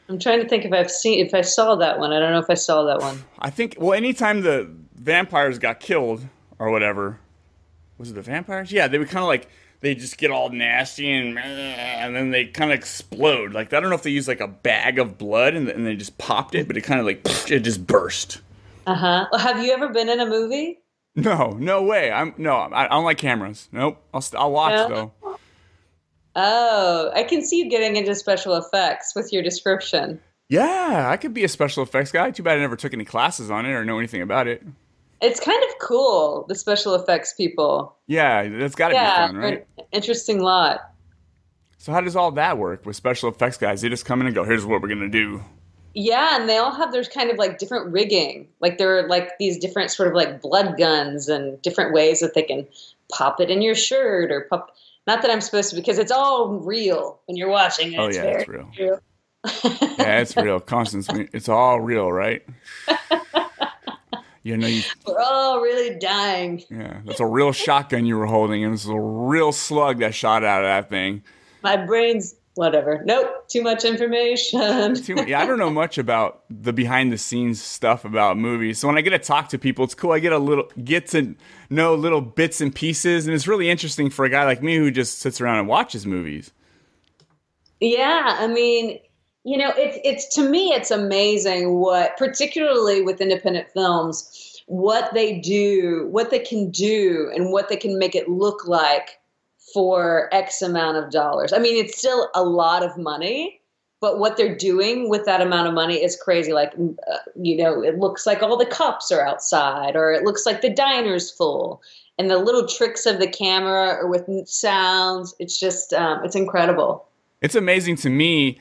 I'm trying to think if I've seen if I saw that one. I don't know if I saw that one. I think well anytime the vampires got killed or whatever, was it the vampires? Yeah, they would kind of like they just get all nasty and and then they kind of explode. Like I don't know if they used like a bag of blood and, and they just popped it, but it kind of like it just burst. Uh huh. Well, have you ever been in a movie? No, no way. I'm no. I, I don't like cameras. Nope. I'll st- I'll watch No? though. Oh, I can see you getting into special effects with your description. Yeah, I could be a special effects guy. Too bad I never took any classes on it or know anything about it. It's kind of cool, the special effects people. Yeah, that's got to yeah, be fun, right? interesting lot. So how does all that work with special effects guys? They just come in and go, "Here's what we're gonna do." Yeah, and they all have their kind of like different rigging. Like there are like these different sort of like blood guns and different ways that they can pop it in your shirt or pop. Not that I'm supposed to, because it's all real when you're watching it. Oh, It's yeah, it's real. Yeah, it's real. Constance, it's all real, right? You know, you, We're all really dying. yeah, that's a real shotgun you were holding, and it's a real slug that shot out of that thing. My brain's whatever. Nope, too much information. Too much- yeah, I don't know much about the behind the scenes stuff about movies. So when I get to talk to people, it's cool. I get a little get to know little bits and pieces, and it's really interesting for a guy like me who just sits around and watches movies. Yeah, I mean, you know, it's it's to me it's amazing what particularly with independent films what they do, what they can do and what they can make it look like for x amount of dollars. I mean, it's still a lot of money, but what they're doing with that amount of money is crazy like uh, you know, it looks like all the cups are outside or it looks like the diner's full. And the little tricks of the camera or with sounds, it's just um, it's incredible. It's amazing to me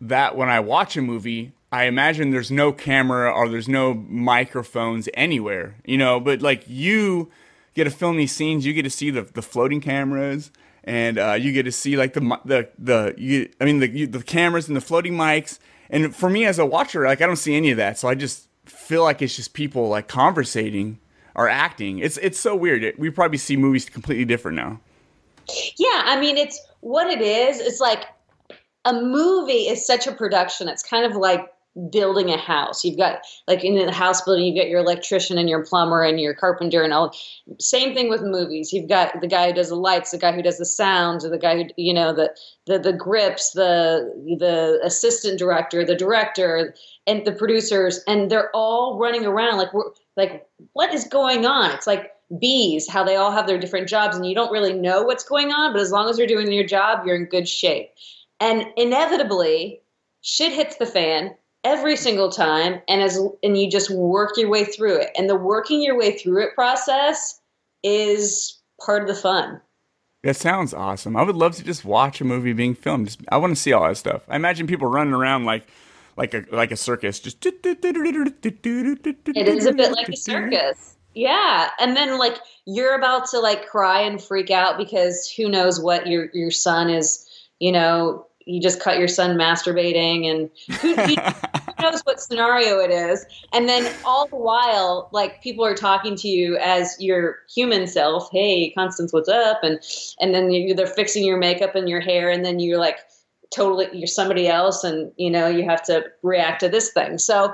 that when I watch a movie, I imagine there's no camera or there's no microphones anywhere, you know, but like you get to film these scenes, you get to see the, the floating cameras and uh, you get to see like the, the, the, you, I mean, the, you, the cameras and the floating mics. And for me as a watcher, like I don't see any of that. So I just feel like it's just people like conversating or acting. It's, it's so weird. It, we probably see movies completely different now. Yeah, I mean, it's what it is. It's like a movie is such a production. It's kind of like building a house. You've got like in the house building, you've got your electrician and your plumber and your carpenter and all. Same thing with movies. You've got the guy who does the lights, the guy who does the sounds, or the guy who you know the the the grips, the the assistant director, the director, and the producers, and they're all running around like we're like what is going on? It's like bees, how they all have their different jobs, and you don't really know what's going on, but as long as you're doing your job, you're in good shape. And inevitably, shit hits the fan, every single time and as and you just work your way through it and the working your way through it process is part of the fun That sounds awesome. I would love to just watch a movie being filmed. Just, I want to see all that stuff. I imagine people running around like like a like a circus. Just it is a bit like a circus yeah and then like you're about to like cry and freak out because who knows what your your son is you know you just cut your son masturbating and who, who knows what scenario it is. And then all the while like people are talking to you as your human self. Hey constance what's up? And and then you, they're fixing your makeup and your hair and then you're like totally you're somebody else and you know you have to react to this thing. So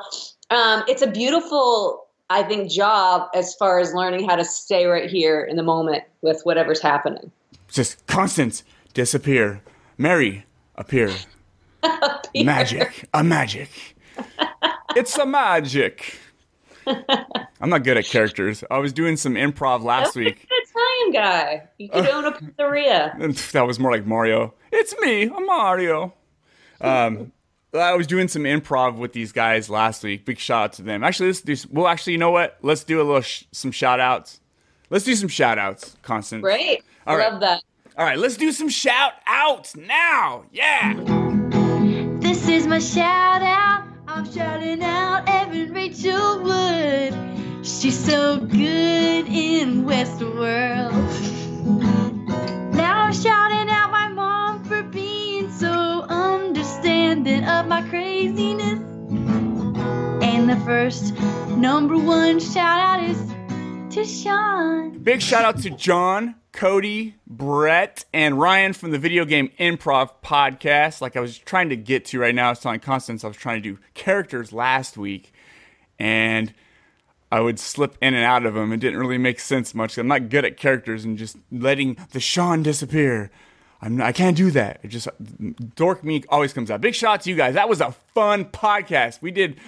um, it's a beautiful i think job as far as learning how to stay right here in the moment with whatever's happening. Just Constance disappear, Mary appear, magic, a magic. it's a magic. I'm not good at characters. I was doing some improv last week. Italian guy. You could own a pizzeria. That was more like Mario. It's me, I'm Mario. Um, I was doing some improv with these guys last week. Big shout out to them. Actually, let's do. Well, actually, you know what? Let's do a little sh- some shout outs. Let's do some shout outs, Constance. Great. All right. Love that. All right, let's do some shout outs now. Yeah. This is my shout out. I'm shouting out Evan Rachel Wood. She's so good in Westworld. Now I'm shouting out my mom for being so understanding of my craziness. And the first number one shout out is to Sean. Big shout out to John, Cody, Brett, and Ryan from the Video Game Improv Podcast. Like I was trying to get to right now, I was telling Constance I was trying to do characters last week, and I would slip in and out of them. It didn't really make sense much. I'm not good at characters and just letting the Sean disappear. I'm not, I can't do that. It just dork me always comes out. Big shout out to you guys. That was a fun podcast. We did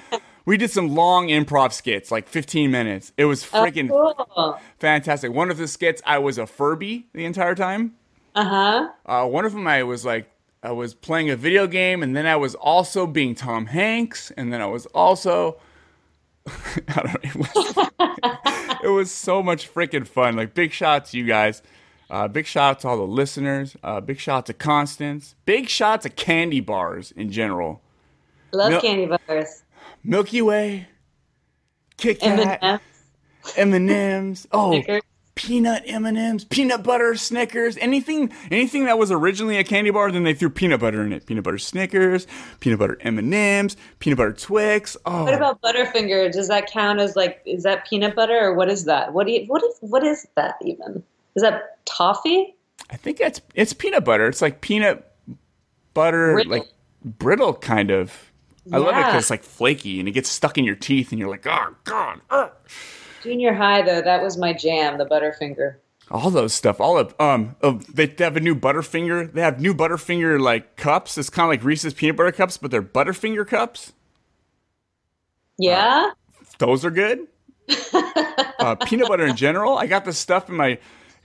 we did some long improv skits, like 15 minutes. It was freaking Cool. fantastic. One of the skits, I was a Furby the entire time. Uh-huh. Uh, one of them, I was like, I was playing a video game, and then I was also being Tom Hanks, and then I was also, I don't it was, it was so much freaking fun. Like, big shout out to you guys. Uh, big shout out to all the listeners. Uh, big shout out to Constance. Big shout out to candy bars in general. Love Mil- candy bars. Milky Way, Kit Kat, M&Ms. M&Ms. Oh, Snickers. peanut M&Ms, peanut butter Snickers, anything anything that was originally a candy bar then they threw peanut butter in it. Peanut butter Snickers, peanut butter M&Ms, peanut butter Twix. Oh. What about Butterfinger? Does that count as like is that peanut butter or what is that? What do you what is what is that even? Is that toffee? I think that's it's peanut butter. It's like peanut butter Brittle. like brittle kind of. I love it cuz it's like flaky and it gets stuck in your teeth and you're like, "Oh god." ugh." Junior high though, that was my jam, the Butterfinger. all those stuff. All of um, of, they have a new Butterfinger. They have new Butterfinger like cups. It's kind of like Reese's peanut butter cups, but they're Butterfinger cups. Yeah? Those are good. uh, peanut butter in general. I got this stuff in my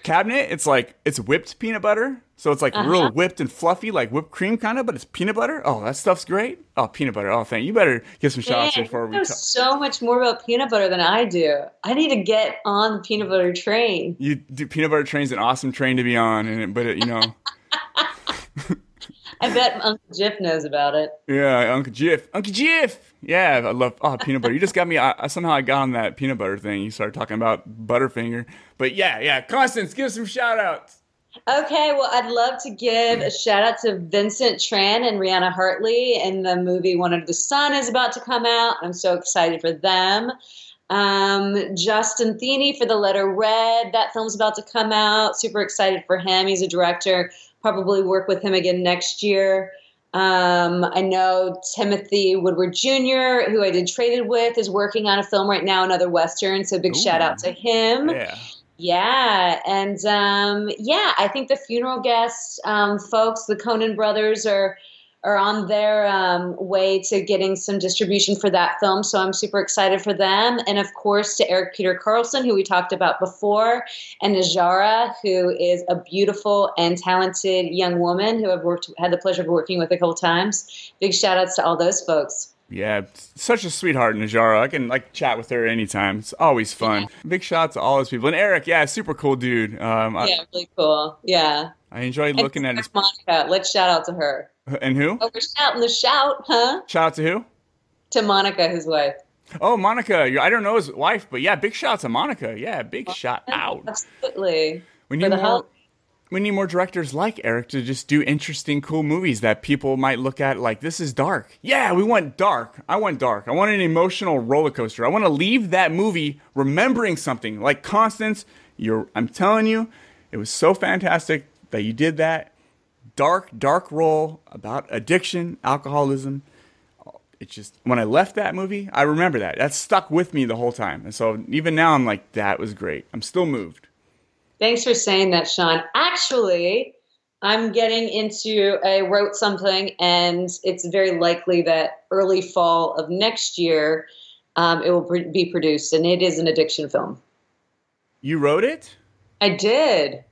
cabinet. It's like it's whipped peanut butter, so it's like real uh-huh. whipped and fluffy, like whipped cream kind of, but it's peanut butter. Oh, that stuff's great. Oh, peanut butter. Oh, thank you. Better give some shots Man, before we. know talk. so much more about peanut butter than I do. I need to get on the peanut butter train. You do peanut butter train's an awesome train to be on, and it, but it, you know. I bet Uncle Jif knows about it. Yeah, Uncle Jif. Uncle Jif. Yeah, I love oh peanut butter. You just got me. I, I- somehow I got on that peanut butter thing. You started talking about Butterfinger, but yeah, yeah. Constance, give some shout outs. Okay, well, I'd love to give a shout out to Vincent Tran and Rihanna Hartley in the movie One Under the Sun is about to come out. I'm so excited for them. Um, Justin Thiene for The Letter Red. That film's about to come out. Super excited for him. He's a director. Probably work with him again next year. Um, I know Timothy Woodward Jr., who I did Traded with, is working on a film right now, another Western. So big shout out to him. Yeah. Yeah, and um, yeah, I think the funeral guests, um, folks, the Conan brothers are are on their um, way to getting some distribution for that film. So I'm super excited for them, and of course to Erik Peter Carlson, who we talked about before, and Najarra, who is a beautiful and talented young woman who I've worked had the pleasure of working with a couple times. Big shout outs to all those folks. Yeah, such a sweetheart, Najarra. I can like chat with her anytime. It's always fun. Big shout out to all those people. And Erik, yeah, super cool dude. Um, I, Yeah, really cool. Yeah. I enjoyed looking at his. Monica, let's shout out to her. And who? Oh, we're shouting the shout, huh? Shout out to who? To Monica, his wife. Oh, Monica. I don't know his wife, but yeah, big shout out to Monica. Yeah, big shout out. Absolutely. We need more. help. We need more directors like Erik to just do interesting, cool movies that people might look at like this is dark. Yeah, we want dark. I want dark. I want an emotional roller coaster. I want to leave that movie remembering something like Constance. You're. I'm telling you, it was so fantastic that you did that. Dark, dark role about addiction, alcoholism. It just when I left that movie, I remember that. That stuck with me the whole time. And so even now, I'm like, that was great. I'm still moved. Thanks for saying that, Sean. Actually, I'm getting into, I wrote something, and it's very likely that early fall of next year um, it will be produced, and it is an addiction film. You wrote it? I did.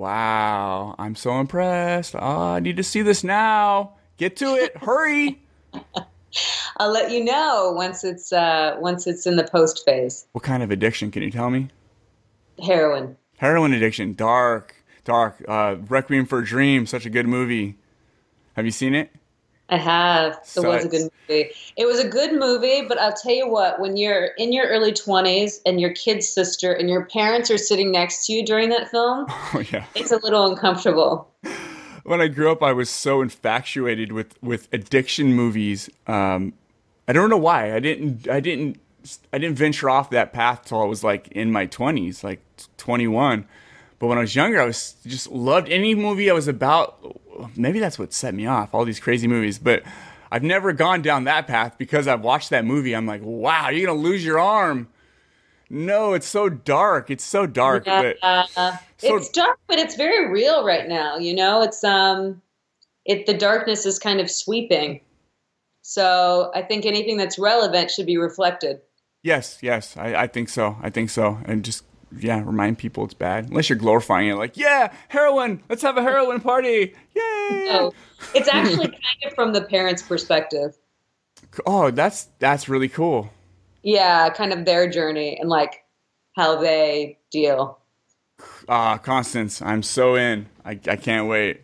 Wow, I'm so impressed. Oh, I need to see this now. Get to it. Hurry. I'll let you know once it's uh, once it's in the post phase. What kind of addiction can you tell me? Heroin. Heroin addiction. Dark. Dark. Uh, Requiem for a Dream. Such a good movie. Have you seen it? I have. It So was a good movie. It was a good movie, but I'll tell you what, when you're in your early 20s and your kid's sister and your parents are sitting next to you during that film, Oh yeah. it's a little uncomfortable. When I grew up, I was so infatuated with with addiction movies. Um, I don't know why. I didn't. I didn't. I didn't venture off that path till I was like in my twenties, like twenty one. But when I was younger, I was just loved any movie I was about. Maybe that's what set me off. All these crazy movies, but I've never gone down that path because I've watched that movie. I'm like, wow, you're gonna lose your arm. No, it's so dark. It's so dark. But Uh, So- it's dark, but it's very real right now. You know, it's um, it the darkness is kind of sweeping. So I think anything that's relevant should be reflected. Yes, yes, I, I think so. I think so. And just yeah, remind people it's bad. Unless you're glorifying it, like yeah, heroin. Let's have a heroin party. Yay! So it's actually kind of from the parents' perspective. Oh, that's that's really cool. Yeah, kind of their journey and like how they deal. Ah, Constance, I'm so in. I, I can't wait.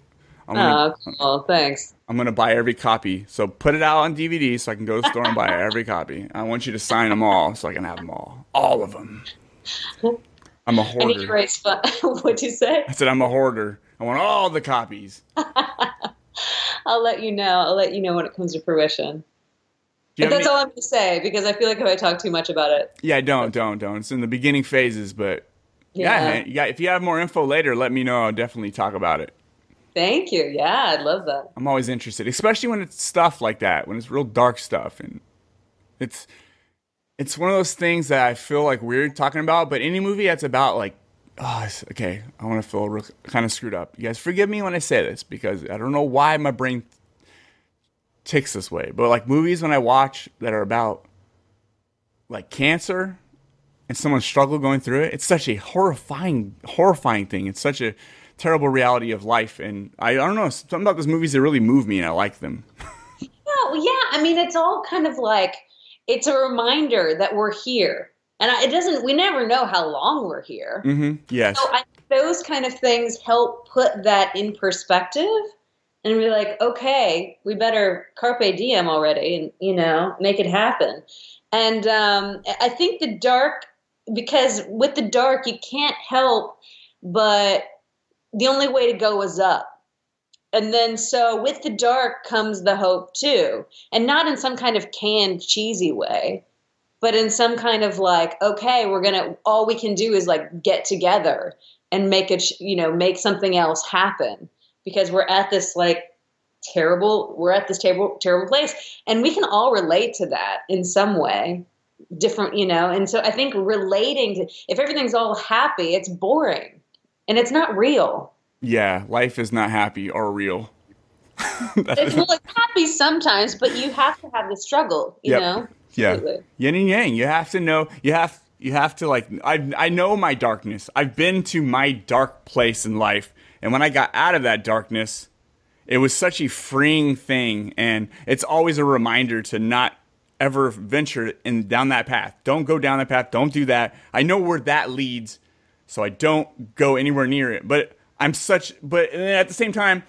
I'm gonna, Oh, cool. Thanks. I'm gonna buy every copy. So put it out on DVD so I can go to the store and buy every copy. I want you to sign them all so I can have them all, all of them. I'm a I need to hoarder. raise fun. What'd you say? I said I'm a hoarder. I want all the copies. I'll let you know. I'll let you know when it comes to fruition. But that's any- all I'm going to say because I feel like if I talk too much about it, Yeah, don't, don't, don't. It's in the beginning phases, but yeah, yeah. If you have more info later, let me know. I'll definitely talk about it. thank you. Yeah, I'd love that. I'm always interested, especially when it's stuff like that, when it's real dark stuff, and it's it's one of those things that I feel like weird talking about. But any movie that's about like, oh, okay, I want to feel real, kind of screwed up. You guys forgive me when I say this because I don't know why my brain ticks this way. But like movies when I watch that are about like cancer and someone's struggle going through it, it's such a horrifying, horrifying thing. It's such a terrible reality of life, and I, I don't know something about those movies that really move me, and I like them. No, yeah. I mean, it's all kind of like it's a reminder that we're here, and I- it doesn't. We never know how long we're here. Mm-hmm. Yes. So I, those kind of things help put that in perspective, and be like, okay, we better carpe diem already, and you know, make it happen. And um, I think the dark, because with the dark, you can't help but the only way to go is up. And then, so with the dark comes the hope too, and not in some kind of canned, cheesy way, but in some kind of like, okay, we're gonna, all we can do is like get together and make it, you know, make something else happen because we're at this like terrible, we're at this terrible, terrible place, and we can all relate to that in some way, different, you know. And so I think relating to, if everything's all happy, it's boring, and it's not real. Yeah, life is not happy or real. It's, well, it's happy sometimes, but you have to have the struggle, you Yep. know. Yeah, Absolutely. yin and yang. You have to know. You have. You have to like. I I know my darkness. I've been to my dark place in life, and when I got out of that darkness, it was such a freeing thing, and it's always a reminder to not ever venture in down that path. Don't go down that path. Don't do that. I know where that leads, so I don't go anywhere near it. But I'm such. But at the same time,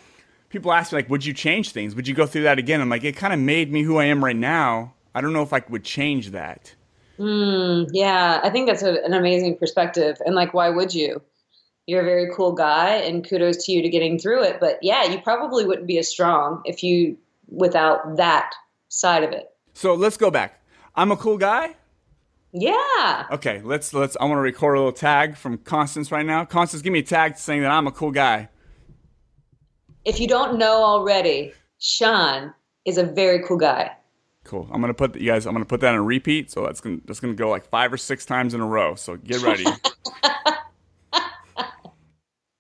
people ask me like, "Would you change things? Would you go through that again?" I'm like, it kind of made me who I am right now. I don't know if I would change that. Mm, yeah, I think that's a, an amazing perspective. And like, why would you? You're a very cool guy, and kudos to you to getting through it. But yeah, you probably wouldn't be as strong if you without that side of it. So let's go back. I'm a cool guy. Yeah. Okay, let's let's. I want to record a little tag from Constance right now. Constance, give me a tag saying that I'm a cool guy. If you don't know already, Sean is a very cool guy. Cool. I'm gonna put you guys. I'm gonna put that on repeat. So that's gonna that's gonna go like five or six times in a row. So get ready.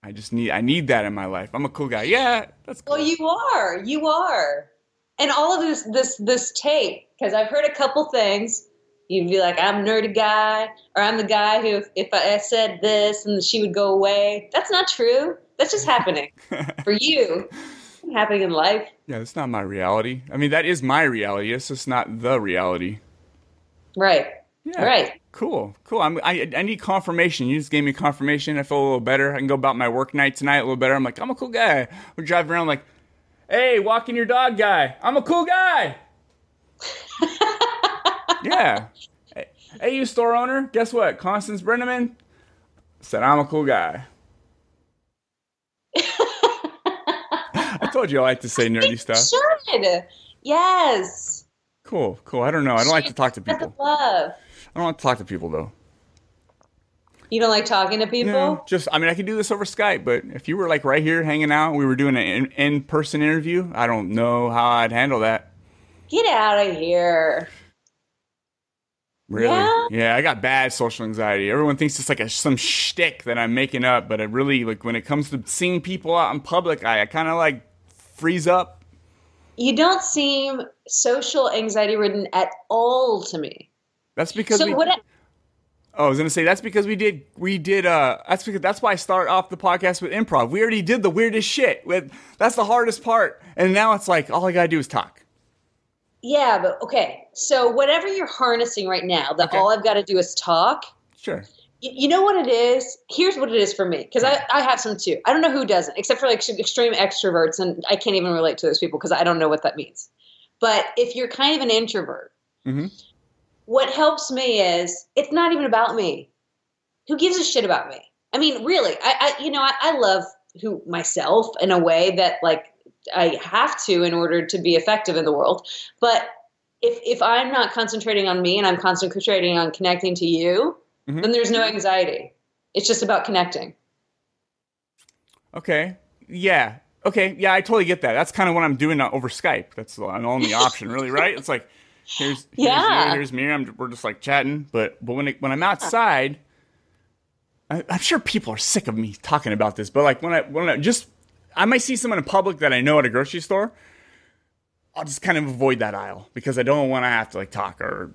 I just need I need that in my life. I'm a cool guy. Yeah, that's cool. Well, you are. You are. And all of this this this tape because I've heard a couple things. You'd be like, I'm a nerdy guy, or I'm the guy who, if I said this and she would go away. That's not true. That's just happening for you. Happening in life. Yeah, that's not my reality. I mean, that is my reality. It's just not the reality. Right. Yeah. Right. Cool. Cool. I'm, I I need confirmation. You just gave me confirmation. I feel a little better. I can go about my work night tonight a little better. I'm like, I'm a cool guy. We're driving around like, hey, walking your dog guy. I'm a cool guy. yeah. Hey, hey, you store owner. Guess what? Constance Brenneman said I'm a cool guy. I told you I like to say nerdy stuff. Should. Yes. Cool. Cool. I don't know. I don't like to talk to people. love. I don't like to talk to people though. You don't like talking to people? No, just I mean I could do this over Skype, but if you were like right here hanging out, we were doing an in-person interview. I don't know how I'd handle that. Get out of here. Really? Yeah? I got bad social anxiety. Everyone thinks it's like a, some shtick that I'm making up, but it really like when it comes to seeing people out in public, I, I kind of like freeze up. You don't seem social anxiety ridden at all to me. That's because So we. what? I- oh, I was gonna say that's because we did we did uh that's because that's why I start off the podcast with improv. We already did the weirdest shit. With that's the hardest part, and now it's like all I gotta do is talk. Yeah, but okay. So whatever you're harnessing right now, that all I've got to do is talk. Sure. Y- You know what it is? Here's what it is for me, because I, I have some too. I don't know who doesn't, except for like extreme extroverts, and I can't even relate to those people because I don't know what that means. But if you're kind of an introvert, Mm-hmm. what helps me is it's not even about me. Who gives a shit about me? I mean, really, I, I you know, I, I love who myself in a way that like I have to in order to be effective in the world. But if if I'm not concentrating on me and I'm concentrating on connecting to you, Mhm. then there's no anxiety. It's just about connecting. Okay. Yeah. Okay. Yeah, I totally get that. That's kind of what I'm doing over Skype. That's the only option, really, right? It's like here's here's Yeah. you, here's me. I'm, we're just like chatting. But but when it, when I'm outside, I'm sure people are sick of me talking about this. But like when I when I just I might see someone in public that I know at a grocery store. I'll just kind of avoid that aisle because I don't want to have to like talk or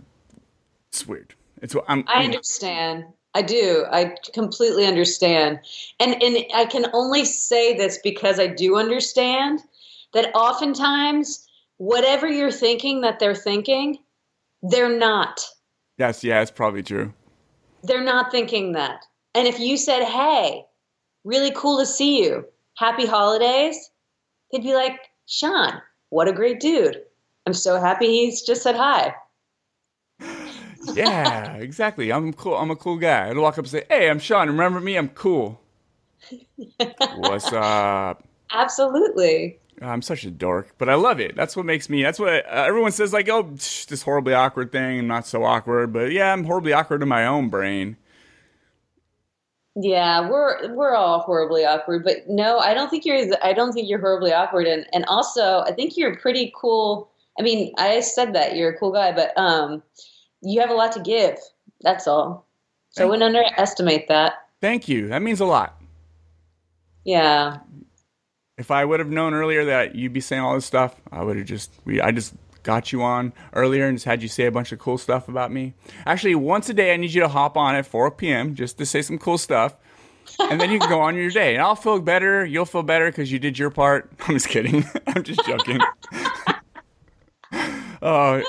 it's weird. It's what I'm I understand. I do. I completely understand. And and I can only say this because I do understand that oftentimes whatever you're thinking that they're thinking, they're not. yes yeah it's probably true. They're not thinking that. And if you said, "Hey, really cool to see you. Happy holidays." They'd be like, "Sean, what a great dude. I'm so happy he's just said hi." Yeah, exactly. I'm cool. I'm a cool guy. I'd walk up and say, "Hey, I'm Sean. Remember me? I'm cool." What's up? Absolutely. I'm such a dork, but I love it. That's what makes me. That's what uh, everyone says. Like, oh, tsh, this horribly awkward thing. I'm not so awkward, but yeah, I'm horribly awkward in my own brain. Yeah, we're we're all horribly awkward, but no, I don't think you're. I don't think you're horribly awkward, and and also I think you're pretty cool. I mean, I said that you're a cool guy, but um, you have a lot to give. That's all. So I wouldn't underestimate that. Thank you. That means a lot. Yeah, If I would have known earlier that you'd be saying all this stuff, I would have just we. I just got you on earlier and just had you say a bunch of cool stuff about me. Actually, once a day, I need you to hop on at 4 p.m. just to say some cool stuff. and then you can go on your day. And I'll feel better. You'll feel better because you did your part. I'm just kidding. I'm just joking. uh,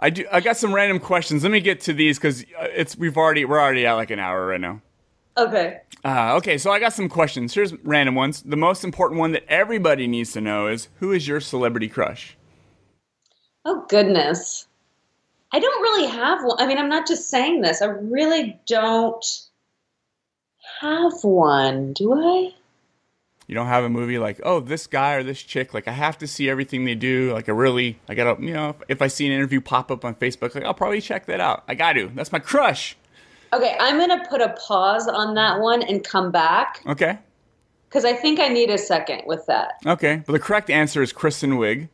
I do. I got some random questions. Let me get to these because it's we've already we're already at like an hour right now. Okay. Uh, okay, so I got some questions. Here's random ones. The most important one that everybody needs to know is who is your celebrity crush? Oh goodness. I don't really have one. I mean, I'm not just saying this. I really don't have one. Do I? You don't have a movie like, oh, this guy or this chick. Like, I have to see everything they do. Like, I really, I gotta, you know, if, if I see an interview pop up on Facebook, like, I'll probably check that out. I got to. That's my crush. Okay, I'm gonna put a pause on that one and come back Okay. because I think I need a second with that. Okay. But the correct answer is Kristen Wiig.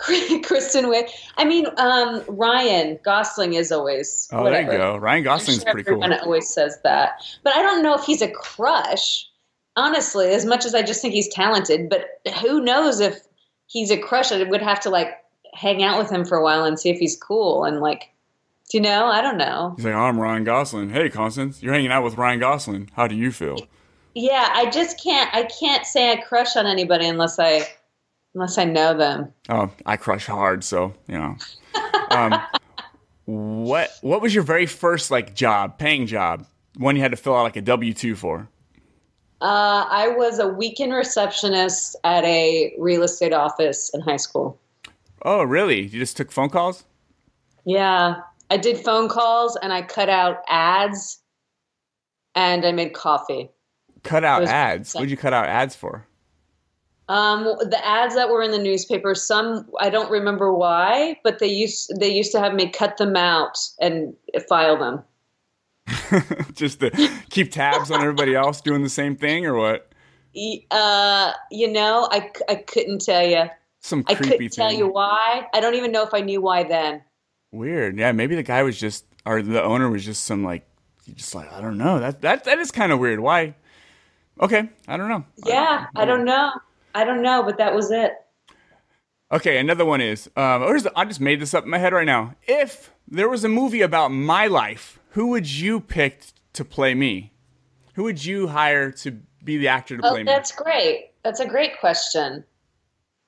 Kristen Wiig. I mean, um, Ryan Gosling is always. Oh, whatever. there you go. Ryan Gosling's sure pretty cool. Everyone always says that, but I don't know if he's a crush. Honestly, as much as I just think he's talented, but who knows if he's a crush? I would have to like hang out with him for a while and see if he's cool and like, do you know? I don't know. He's like, I'm Ryan Gosling. Hey, Constance, you're hanging out with Ryan Gosling. How do you feel? Yeah, I just can't. I can't say I crush on anybody unless I, unless I know them. Oh, I crush hard, so you know. Um, what What was your very first like job, paying job, one you had to fill out like a W two for? Uh, I was a weekend receptionist at a real estate office in high school. Oh, really? You just took phone calls? Yeah, I did phone calls and I cut out ads, and I made coffee. Cut out ads. What'd you cut out ads for? Um, the ads that were in the newspaper, some I don't remember why, but they used they used to have me cut them out and file them. just to keep tabs on everybody else doing the same thing, or what? Uh, you know, I, I couldn't tell you. Some I couldn't tell you why. I don't even know if I knew why then. Weird. Yeah, maybe the guy was just, or the owner was just some like, just like I don't know. That that that is kind of weird. Why? Okay, I don't know. Yeah, I don't know. I don't know, but that was it. Okay, another one is. Um, the, I just made this up in my head right now. If there was a movie about my life, who would you pick to play me? Who would you hire to be the actor to Oh, play me? that's great. That's a great question.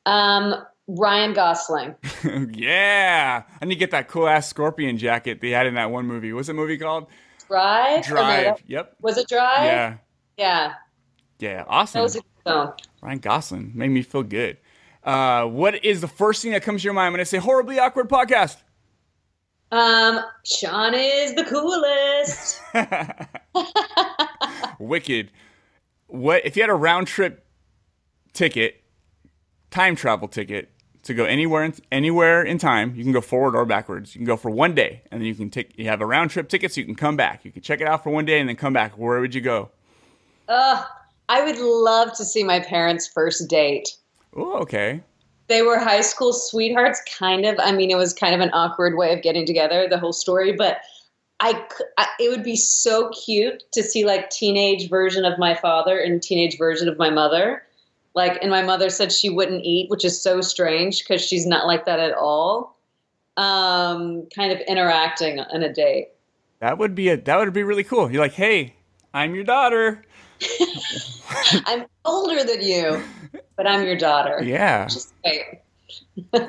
Um, Ryan Gosling. yeah, I need to get that cool ass scorpion jacket they had in that one movie. What's that movie called? Drive. No, Drive. that- Yep. was it Drive? Yeah. Yeah. Yeah. Awesome. That was a good film. Ryan Gosling made me feel good. Uh, what is the first thing that comes to your mind when I say horribly awkward podcast? Um, Sean is the coolest. Wicked. What if you had a round trip ticket, time travel ticket to go anywhere in, anywhere in time? You can go forward or backwards. You can go for one day, and then you can take. You have a round trip ticket, so you can come back. You can check it out for one day and then come back. Where would you go? Ugh, I would love to see my parents' first date. Oh, okay. They were high school sweethearts, kind of. I mean, it was kind of an awkward way of getting together, the whole story, but I, it would be so cute to see like teenage version of my father and teenage version of my mother. Like, and my mother said she wouldn't eat, which is so strange because she's not like that at all. Um, kind of interacting on a date. That would be a that would be really cool. You're like, hey, I'm your daughter. I'm older than you, but I'm your daughter. Yeah.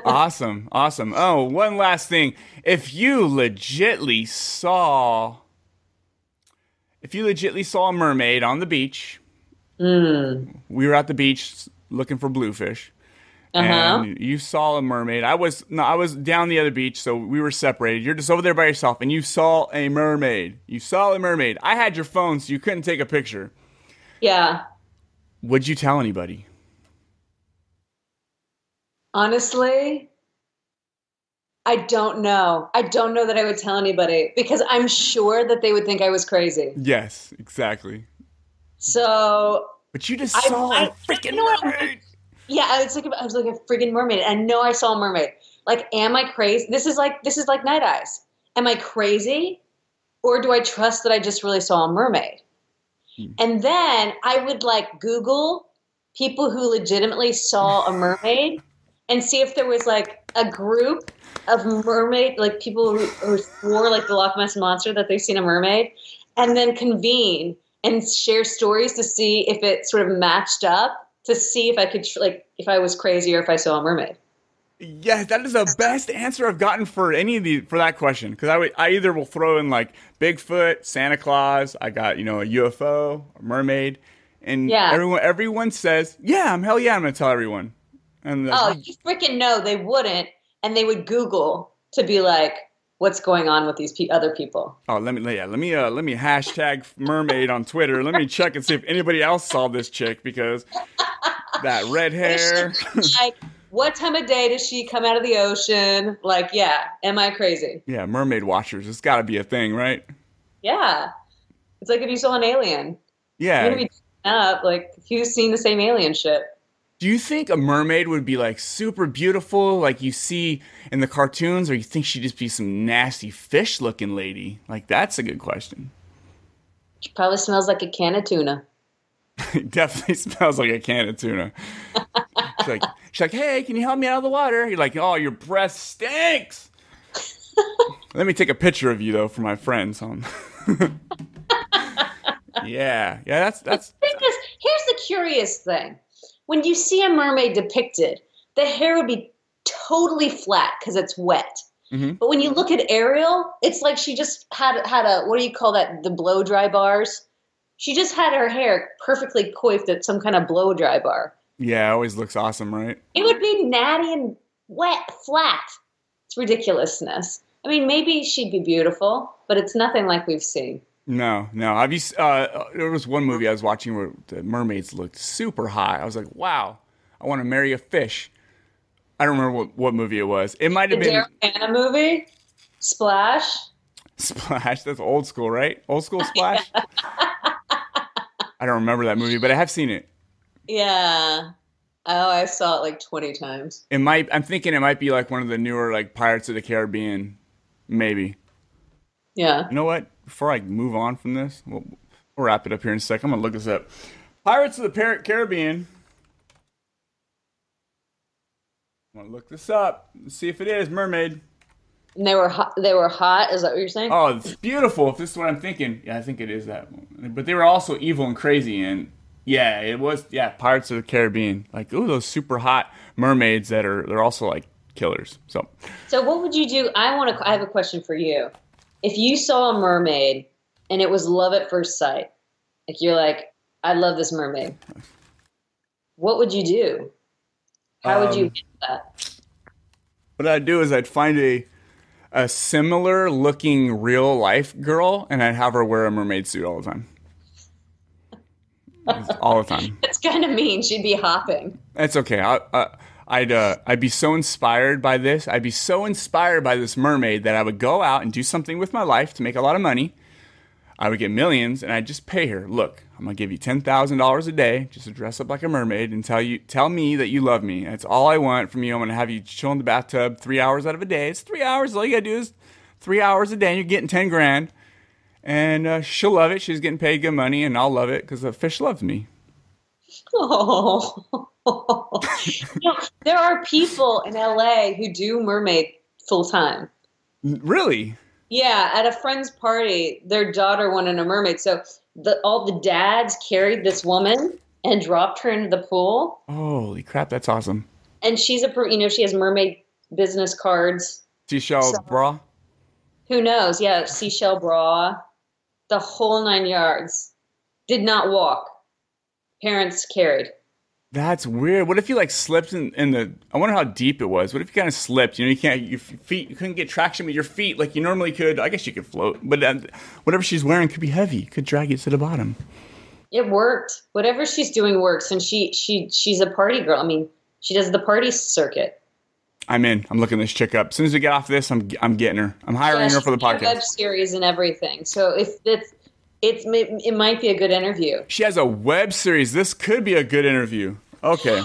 Awesome, awesome. Oh, one last thing. If you legitly saw, if you legitly saw a mermaid on the beach, Mm. we were at the beach looking for bluefish, Uh-huh. and you saw a mermaid. I was no, I was down the other beach, so we were separated. You're just over there by yourself, and you saw a mermaid. You saw a mermaid. I had your phone, so you couldn't take a picture. Yeah. Would you tell anybody? Honestly, I don't know. I don't know that I would tell anybody because I'm sure that they would think I was crazy. Yes, exactly. So But you just I- saw I- a freaking you know mermaid. yeah, I was like, I was like a freaking mermaid. I know I saw a mermaid. Like, am I crazy? This is like this is like night eyes. Am I crazy, or do I trust that I just really saw a mermaid? Hmm. And then I would like Google people who legitimately saw a mermaid and see if there was like a group of mermaid, like people who, who swore like the Loch Ness monster that they've seen a mermaid, and then convene and share stories to see if it sort of matched up to see if I could tr- like if I was crazy or if I saw a mermaid. Yeah, that is the best answer I've gotten for any of the for that question. Because I would, I either will throw in like Bigfoot, Santa Claus. I got you know a UFO, a mermaid, and Yeah. everyone everyone says, yeah, I'm hell yeah, I'm gonna tell everyone. And Oh, you freaking know they wouldn't, and they would Google to be like, "What's going on with these pe- other people?" oh, let me yeah, let me uh, let me hashtag mermaid on Twitter. Let me check and see if anybody else saw this chick because that red hair. like, what time of day does she come out of the ocean? Like, yeah, am I crazy? yeah, mermaid watchers. It's got to be a thing, right? Yeah, it's like if you saw an alien. Yeah. You're gonna be up like who's seen the same alien shit? Do you think a mermaid would be like super beautiful, like you see in the cartoons, or you think she'd just be some nasty fish looking lady? Like, that's a good question. She probably smells like a can of tuna. definitely smells like a can of tuna. she's like, she's like, hey, can you help me out of the water? You're like, oh, your breath stinks. Let me take a picture of you though for my friends. Um, yeah, yeah, that's that's thing is, here's the curious thing: when you see a mermaid depicted, the hair would be totally flat because it's wet. Mhm. But when you look at Ariel, it's like she just had had a what do you call that? The blow dry bars. She just had her hair perfectly coiffed at some kind of blow dry bar. Yeah, it always looks awesome, right? It would be natty and wet, flat. It's ridiculousness. I mean, maybe she'd be beautiful, but it's nothing like we've seen. No, no. Have you? s- Uh, there was one movie I was watching where the mermaids looked super hot. I was like, wow, I want to marry a fish. I don't remember what, what movie it was. It might have been Hannah movie, Splash. Splash. That's old school, right? Old school Splash. I don't remember that movie, but I have seen it. Yeah. Oh, I saw it like 20 times. It might. I'm thinking it might be like one of the newer like Pirates of the Caribbean, maybe. Yeah. You know what? Before I move on from this, we'll, we'll wrap it up here in a sec. I'm gonna look this up. Pirates of the Par- Caribbean. I'm gonna look this up. See if it is mermaid. And they were hot. They were hot. Is that what you're saying? Oh, it's beautiful. If this is what I'm thinking, yeah, I think it is that. one. But they were also evil and crazy, and yeah, it was yeah, Pirates of the Caribbean. Like ooh, those super hot mermaids that are they're also like killers. So So, what would you do? I want to. I have a question for you. If you saw a mermaid and it was love at first sight, like you're like, I love this mermaid. What would you do? How would you Um, that? what I'd do is I'd find a a similar looking real life girl, and I'd have her wear a mermaid suit all the time. All the time. It's kind of mean. She'd be hopping. That's okay. I, I, I'd uh, I'd be so inspired by this. I'd be so inspired by this mermaid that I would go out and do something with my life to make a lot of money. I would get millions, and I'd just pay her. Look, I'm gonna give you ten thousand dollars a day just to dress up like a mermaid and tell you tell me that you love me. That's all I want from you. I'm gonna have you chill in the bathtub three hours out of a day. It's three hours. All you gotta do is three hours a day, and you're getting ten grand. And uh, she'll love it. She's getting paid good money, and I'll love it because the fish loves me. Oh. you know, there are people in LA who do mermaid full time. Really? Yeah, at a friend's party, their daughter wanted a mermaid. So the, all the dads carried this woman and dropped her into the pool. Holy crap! That's awesome. And she's a, you know, she has mermaid business cards. Seashell So- bra. Who knows? Yeah, seashell bra, the whole nine yards. Did not walk. Parents carried. That's weird. What if you like slipped in, in the? I wonder how deep it was. What if you kind of slipped? You know, you can't. Your feet. You couldn't get traction with your feet like you normally could. I guess you could float, but uh, whatever she's wearing could be heavy. Could drag you to the bottom. It worked. Whatever she's doing works, and she she she's a party girl. I mean, she does the party circuit. I'm in. I'm looking this chick up. As soon as we get off this, I'm I'm getting her. I'm hiring Yeah, her for the a Web series and everything. So if it's it's it might be a good interview. She has a web series. This could be a good interview. Okay.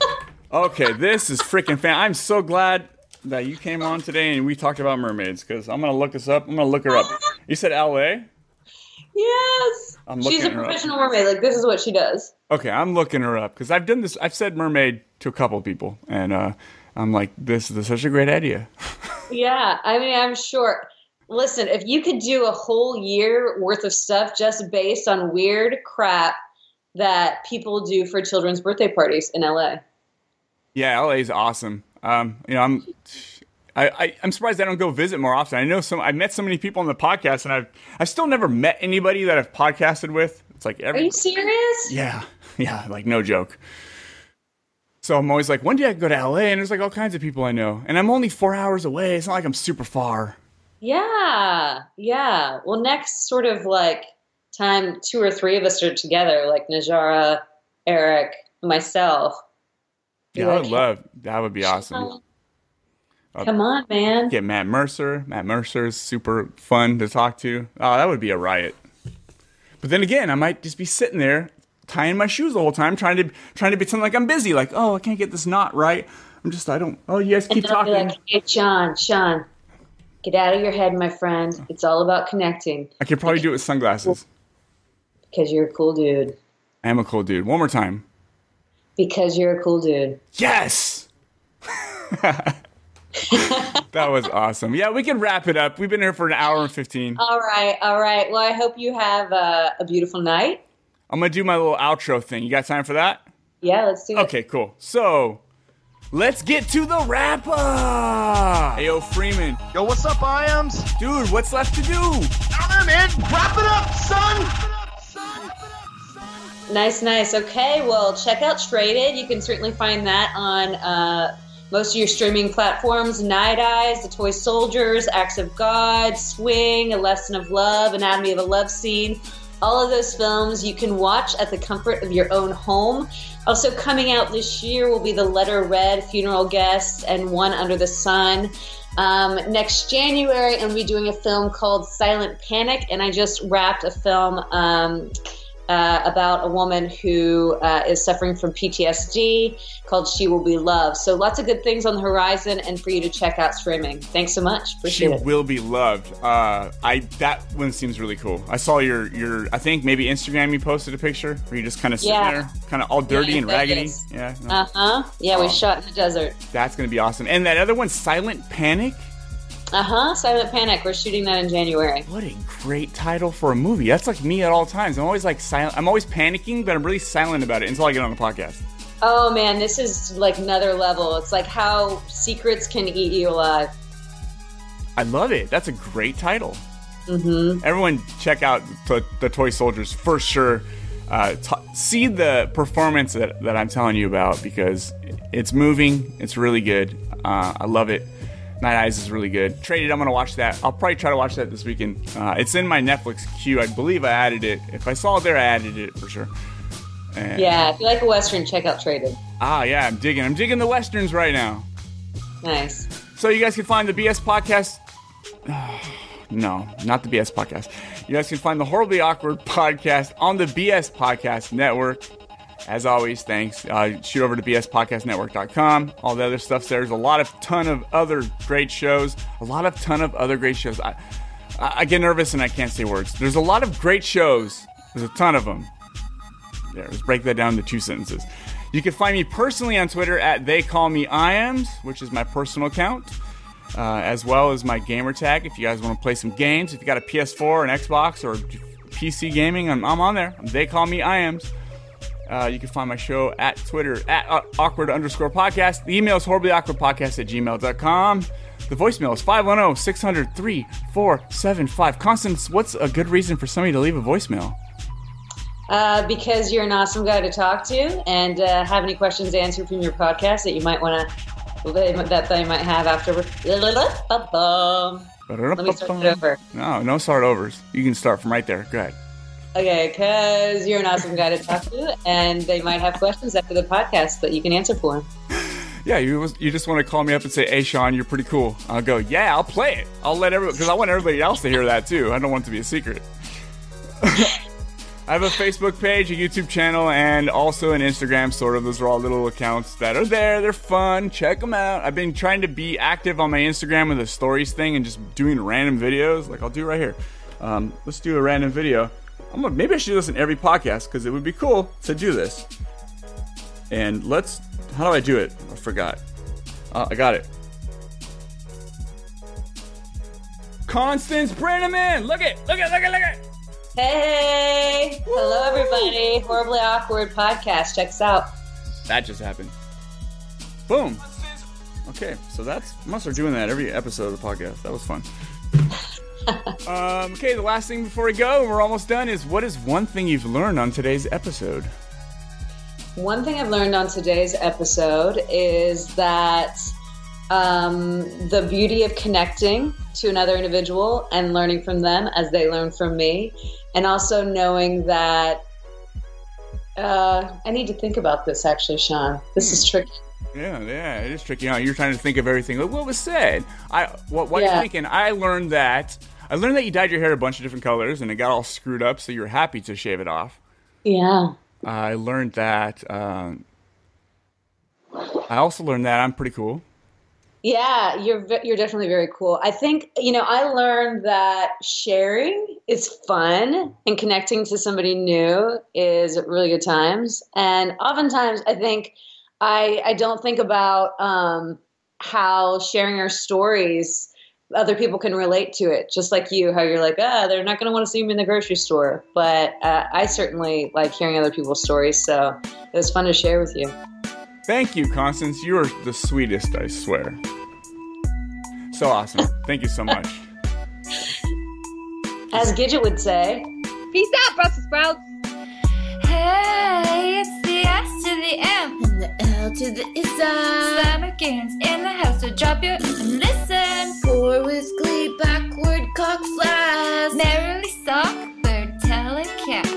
okay. This is freaking fan. I'm so glad that you came on today and we talked about mermaids because I'm gonna look this up. I'm gonna look her up. You said L.A. Yes, I'm she's a looking her up. professional mermaid. Like this is what she does. Okay, I'm looking her up because I've done this. I've said mermaid to a couple people, and uh, I'm like, this is such a great idea. Yeah, I mean, I'm sure. Listen, if you could do a whole year worth of stuff just based on weird crap that people do for children's birthday parties in LA. Yeah, LA is awesome. Um, you know, I'm I, I'm surprised I don't go visit more often. I know some I met so many people on the podcast and I've I've still never met anybody that I've podcasted with. It's like Are you serious? Yeah. Yeah, like no joke. So I'm always like, one day I can go to LA and there's like all kinds of people I know. And I'm only four hours away. It's not like I'm super far. Yeah, yeah. Well, next sort of like time, two or three of us are together, like Najarra, Erik, myself. Yeah, You're I would love that would be awesome. Uh, Come on, man. Get Matt Mercer. Matt Mercer is super fun to talk to. Oh, that would be a riot. But then again, I might just be sitting there tying my shoes the whole time, trying to trying to pretend like I'm busy. Like, oh, I can't get this knot right. I'm just, I don't. Oh, you guys keep and I'll be talking. like, hey, Sean, Sean, get out of your head, my friend. It's all about connecting I could probably do it with sunglasses. because you're a cool dude. I am a cool dude. One more time. Because you're a cool dude. Yes. that was awesome. Yeah, we can wrap it up. We've been here for an hour and 15. All right, all right. Well, I hope you have uh, a beautiful night. I'm going to do my little outro thing. You got time for that? Yeah, let's do it. Okay, cool. So, let's get to the wrap up. Hey, yo, Freeman. Yo, what's up, Iams? Dude, what's left to do? I don't man. Wrap it up, son. Nice, nice. Okay, well, check out Traded. You can certainly find that on uh, most of your streaming platforms Night Eyes, The Toy Soldiers, Acts of God, Swing, A Lesson of Love, Anatomy of a Love Scene. All of those films you can watch at the comfort of your own home. Also, coming out this year will be The Letter Red, Funeral Guest, and One Under the Sun. Um, next January, I'm be doing a film called Silent Panic, and I just wrapped a film. Um, uh, about a woman who uh, is suffering from PTSD called She Will Be Loved. So lots of good things on the horizon and for you to check out streaming. Thanks so much. She Appreciate it. She will be loved. Uh, I that one seems really cool. I saw your your I think maybe Instagram you posted a picture where you just kind of sitting Yeah. there, kind of all dirty Yeah, and raggedy. Yeah, no, Uh huh. Yeah, we Oh. shot in the desert. that's gonna be awesome. And that other one, Silent Panic. Uh huh. Silent Panic. We're shooting that in January. What a great title for a movie. That's like me at all times. I'm always like silent. I'm always panicking, but I'm really silent about it until I get on the podcast. Oh man, this is like another level. It's like how secrets can eat you alive. I love it. That's a great title. Mm-hmm. Everyone, check out the, the Toy Soldiers for sure. Uh, t- see the performance that, that I'm telling you about because it's moving. It's really good. Uh, I love it. Night Eyes is really good. Traded, I'm gonna watch that. I'll probably try to watch that this weekend. Uh, it's in my Netflix queue. I believe I added it. If I saw it there, I added it for sure. And- Yeah, if you like a western, check out Traded. Ah, yeah, I'm digging. I'm digging the westerns right now. Nice. So you guys can find the BS podcast. no, not the BS podcast. You guys can find the Horribly Awkward podcast on the BS Podcast Network. As always, thanks. Uh, shoot over to bspodcastnetwork.com. All the other there. There's a lot of ton of other great shows. A lot of ton of other great shows. I, I, get nervous and I can't say words. There's a lot of great shows. There's a ton of them. There, let's break that down to two sentences. You can find me personally on Twitter at They Call Me Iams, which is my personal account, uh, as well as my gamer tag. If you guys want to play some games, if you got a PS4, an Xbox, or PC gaming, I'm, I'm on there. They Call Me Iams. Uh, you can find my show at Twitter at uh, awkward underscore podcast. The email is horribly awkward podcast at gmail.com. The voicemail is 510 600 3475. Constance, what's a good reason for somebody to leave a voicemail? Uh, because you're an awesome guy to talk to and uh, have any questions answered from your podcast that you might want to that they might have after. Let me start it over. No, no start overs. You can start from right there. Go ahead. Okay, because you're an awesome guy to talk to, and they might have questions after the podcast that you can answer for. Yeah, you you just want to call me up and say, "Hey, Sean, you're pretty cool." I'll go, "Yeah, I'll play it. I'll let everyone because I want everybody else to hear that too. I don't want it to be a secret." I have a Facebook page, a YouTube channel, and also an Instagram. Sort of, those are all little accounts that are there. They're fun. Check them out. I've been trying to be active on my Instagram with the stories thing and just doing random videos. Like I'll do right here. Um, let's do a random video. I'm gonna, maybe I should do this in every podcast because it would be cool to do this. And let's. How do I do it? I forgot. Uh, I got it. Constance Brenneman. Look it, look it, look it, look it. Hey, hello everybody. Horribly awkward podcast. Check us out. That just happened. Boom. Okay, so that's must start doing that every episode of the podcast. That was fun. um, okay, the last thing before we go, and we're almost done, is what is one thing you've learned on today's episode? One thing I've learned on today's episode is that um, the beauty of connecting to another individual and learning from them as they learn from me, and also knowing that uh, I need to think about this. Actually, Sean, this is tricky. Yeah, yeah, it is tricky. You know, you're trying to think of everything. Like, what was said? I what what Yeah. you thinking? I learned that I learned that you dyed your hair a bunch of different colors and it got all screwed up, so you're happy to shave it off. Yeah. I learned that. Um, I also learned that I'm pretty cool. Yeah, you're you're definitely very cool. I think you know I learned that sharing is fun and connecting to somebody new is really good times. And oftentimes, I think I I don't think about um, how sharing our stories other people can relate to it. Just like you, how you're like, ah, they're not going to want to see me in the grocery store. But uh, I certainly like hearing other people's stories. So it was fun to share with you. Thank you, Constance. You are the sweetest, I swear. So awesome. Thank you so much. As Gidget would say. Peace out, Brussels sprouts. Hey, it's the S to the M the L to the Issa. Slammerkins in the house, so drop your and listen. Poor with glee, backward cock flash. Merrily sock, bird telecast.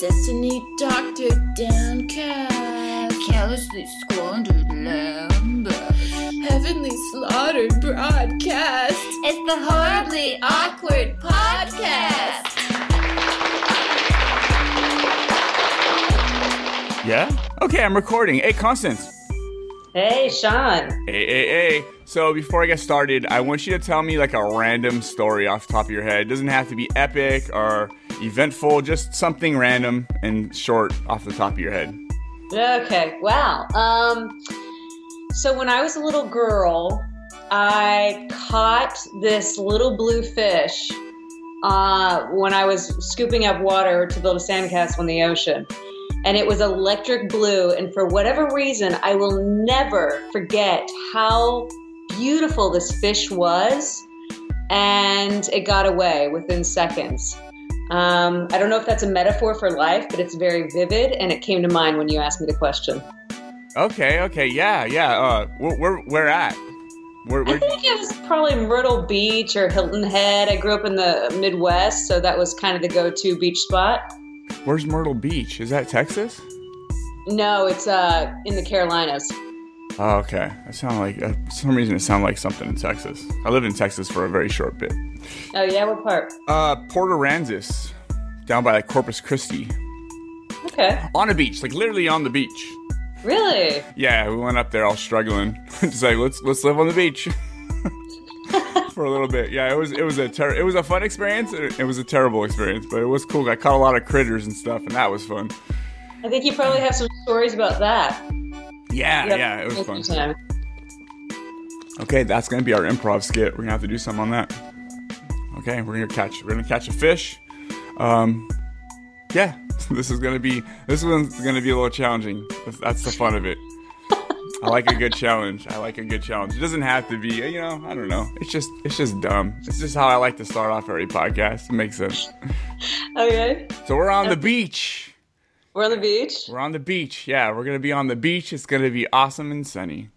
Destiny doctor downcast. Carelessly squandered lamb. Heavenly slaughtered broadcast. It's the horribly awkward podcast. Yeah? Okay, I'm recording. Hey, Constance. Hey, Sean. Hey, hey, hey. So before I get started, I want you to tell me like a random story off the top of your head. It doesn't have to be epic or eventful, just something random and short off the top of your head. Okay. Wow. Um, so when I was a little girl, I caught this little blue fish uh, when I was scooping up water to build a sandcastle in the ocean. And it was electric blue. And for whatever reason, I will never forget how beautiful this fish was. And it got away within seconds. Um, I don't know if that's a metaphor for life, but it's very vivid, and it came to mind when you asked me the question. Okay, okay, yeah, yeah. Uh, where, where, where at? Where, I think it was probably Myrtle Beach or Hilton Head. I grew up in the Midwest, so that was kind of the go-to beach spot. Where's Myrtle Beach? Is that Texas? No, it's uh in the Carolinas. Oh, okay. That sound like uh, for some reason it sounded like something in Texas. I lived in Texas for a very short bit. Oh yeah, what part? Uh, Port Aransas, down by like Corpus Christi, Okay, on a beach, like literally on the beach. really? Yeah, we went up there all struggling. Just like let's let's live on the beach for a little bit. Yeah, it was it was a ter- it was a fun experience. It, it was a terrible experience, but it was cool. I caught a lot of critters and stuff, and that was fun. I think you probably have some stories about that. Yeah, Yep. yeah, it was fun. Time. Okay, that's gonna be our improv skit. We're gonna have to do something on that. Okay, we're gonna catch we're gonna catch a fish. Um, yeah, this is gonna be this one's gonna be a little challenging. That's, that's the fun of it. I like a good challenge. I like a good challenge. It doesn't have to be, you know, I don't know. It's just it's just dumb. It's just how I like to start off every podcast. It makes sense. Okay, So we're on the beach. we're on the beach. We're on the beach. Yeah, we're gonna be on the beach. It's gonna be awesome and sunny.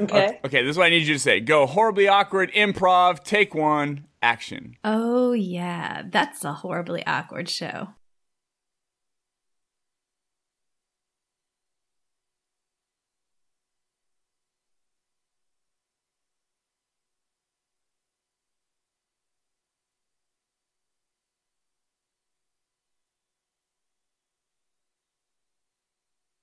Okay. Okay, this is what I need you to say. Go horribly awkward improv. Take one. Action. Oh, yeah. That's a horribly awkward show.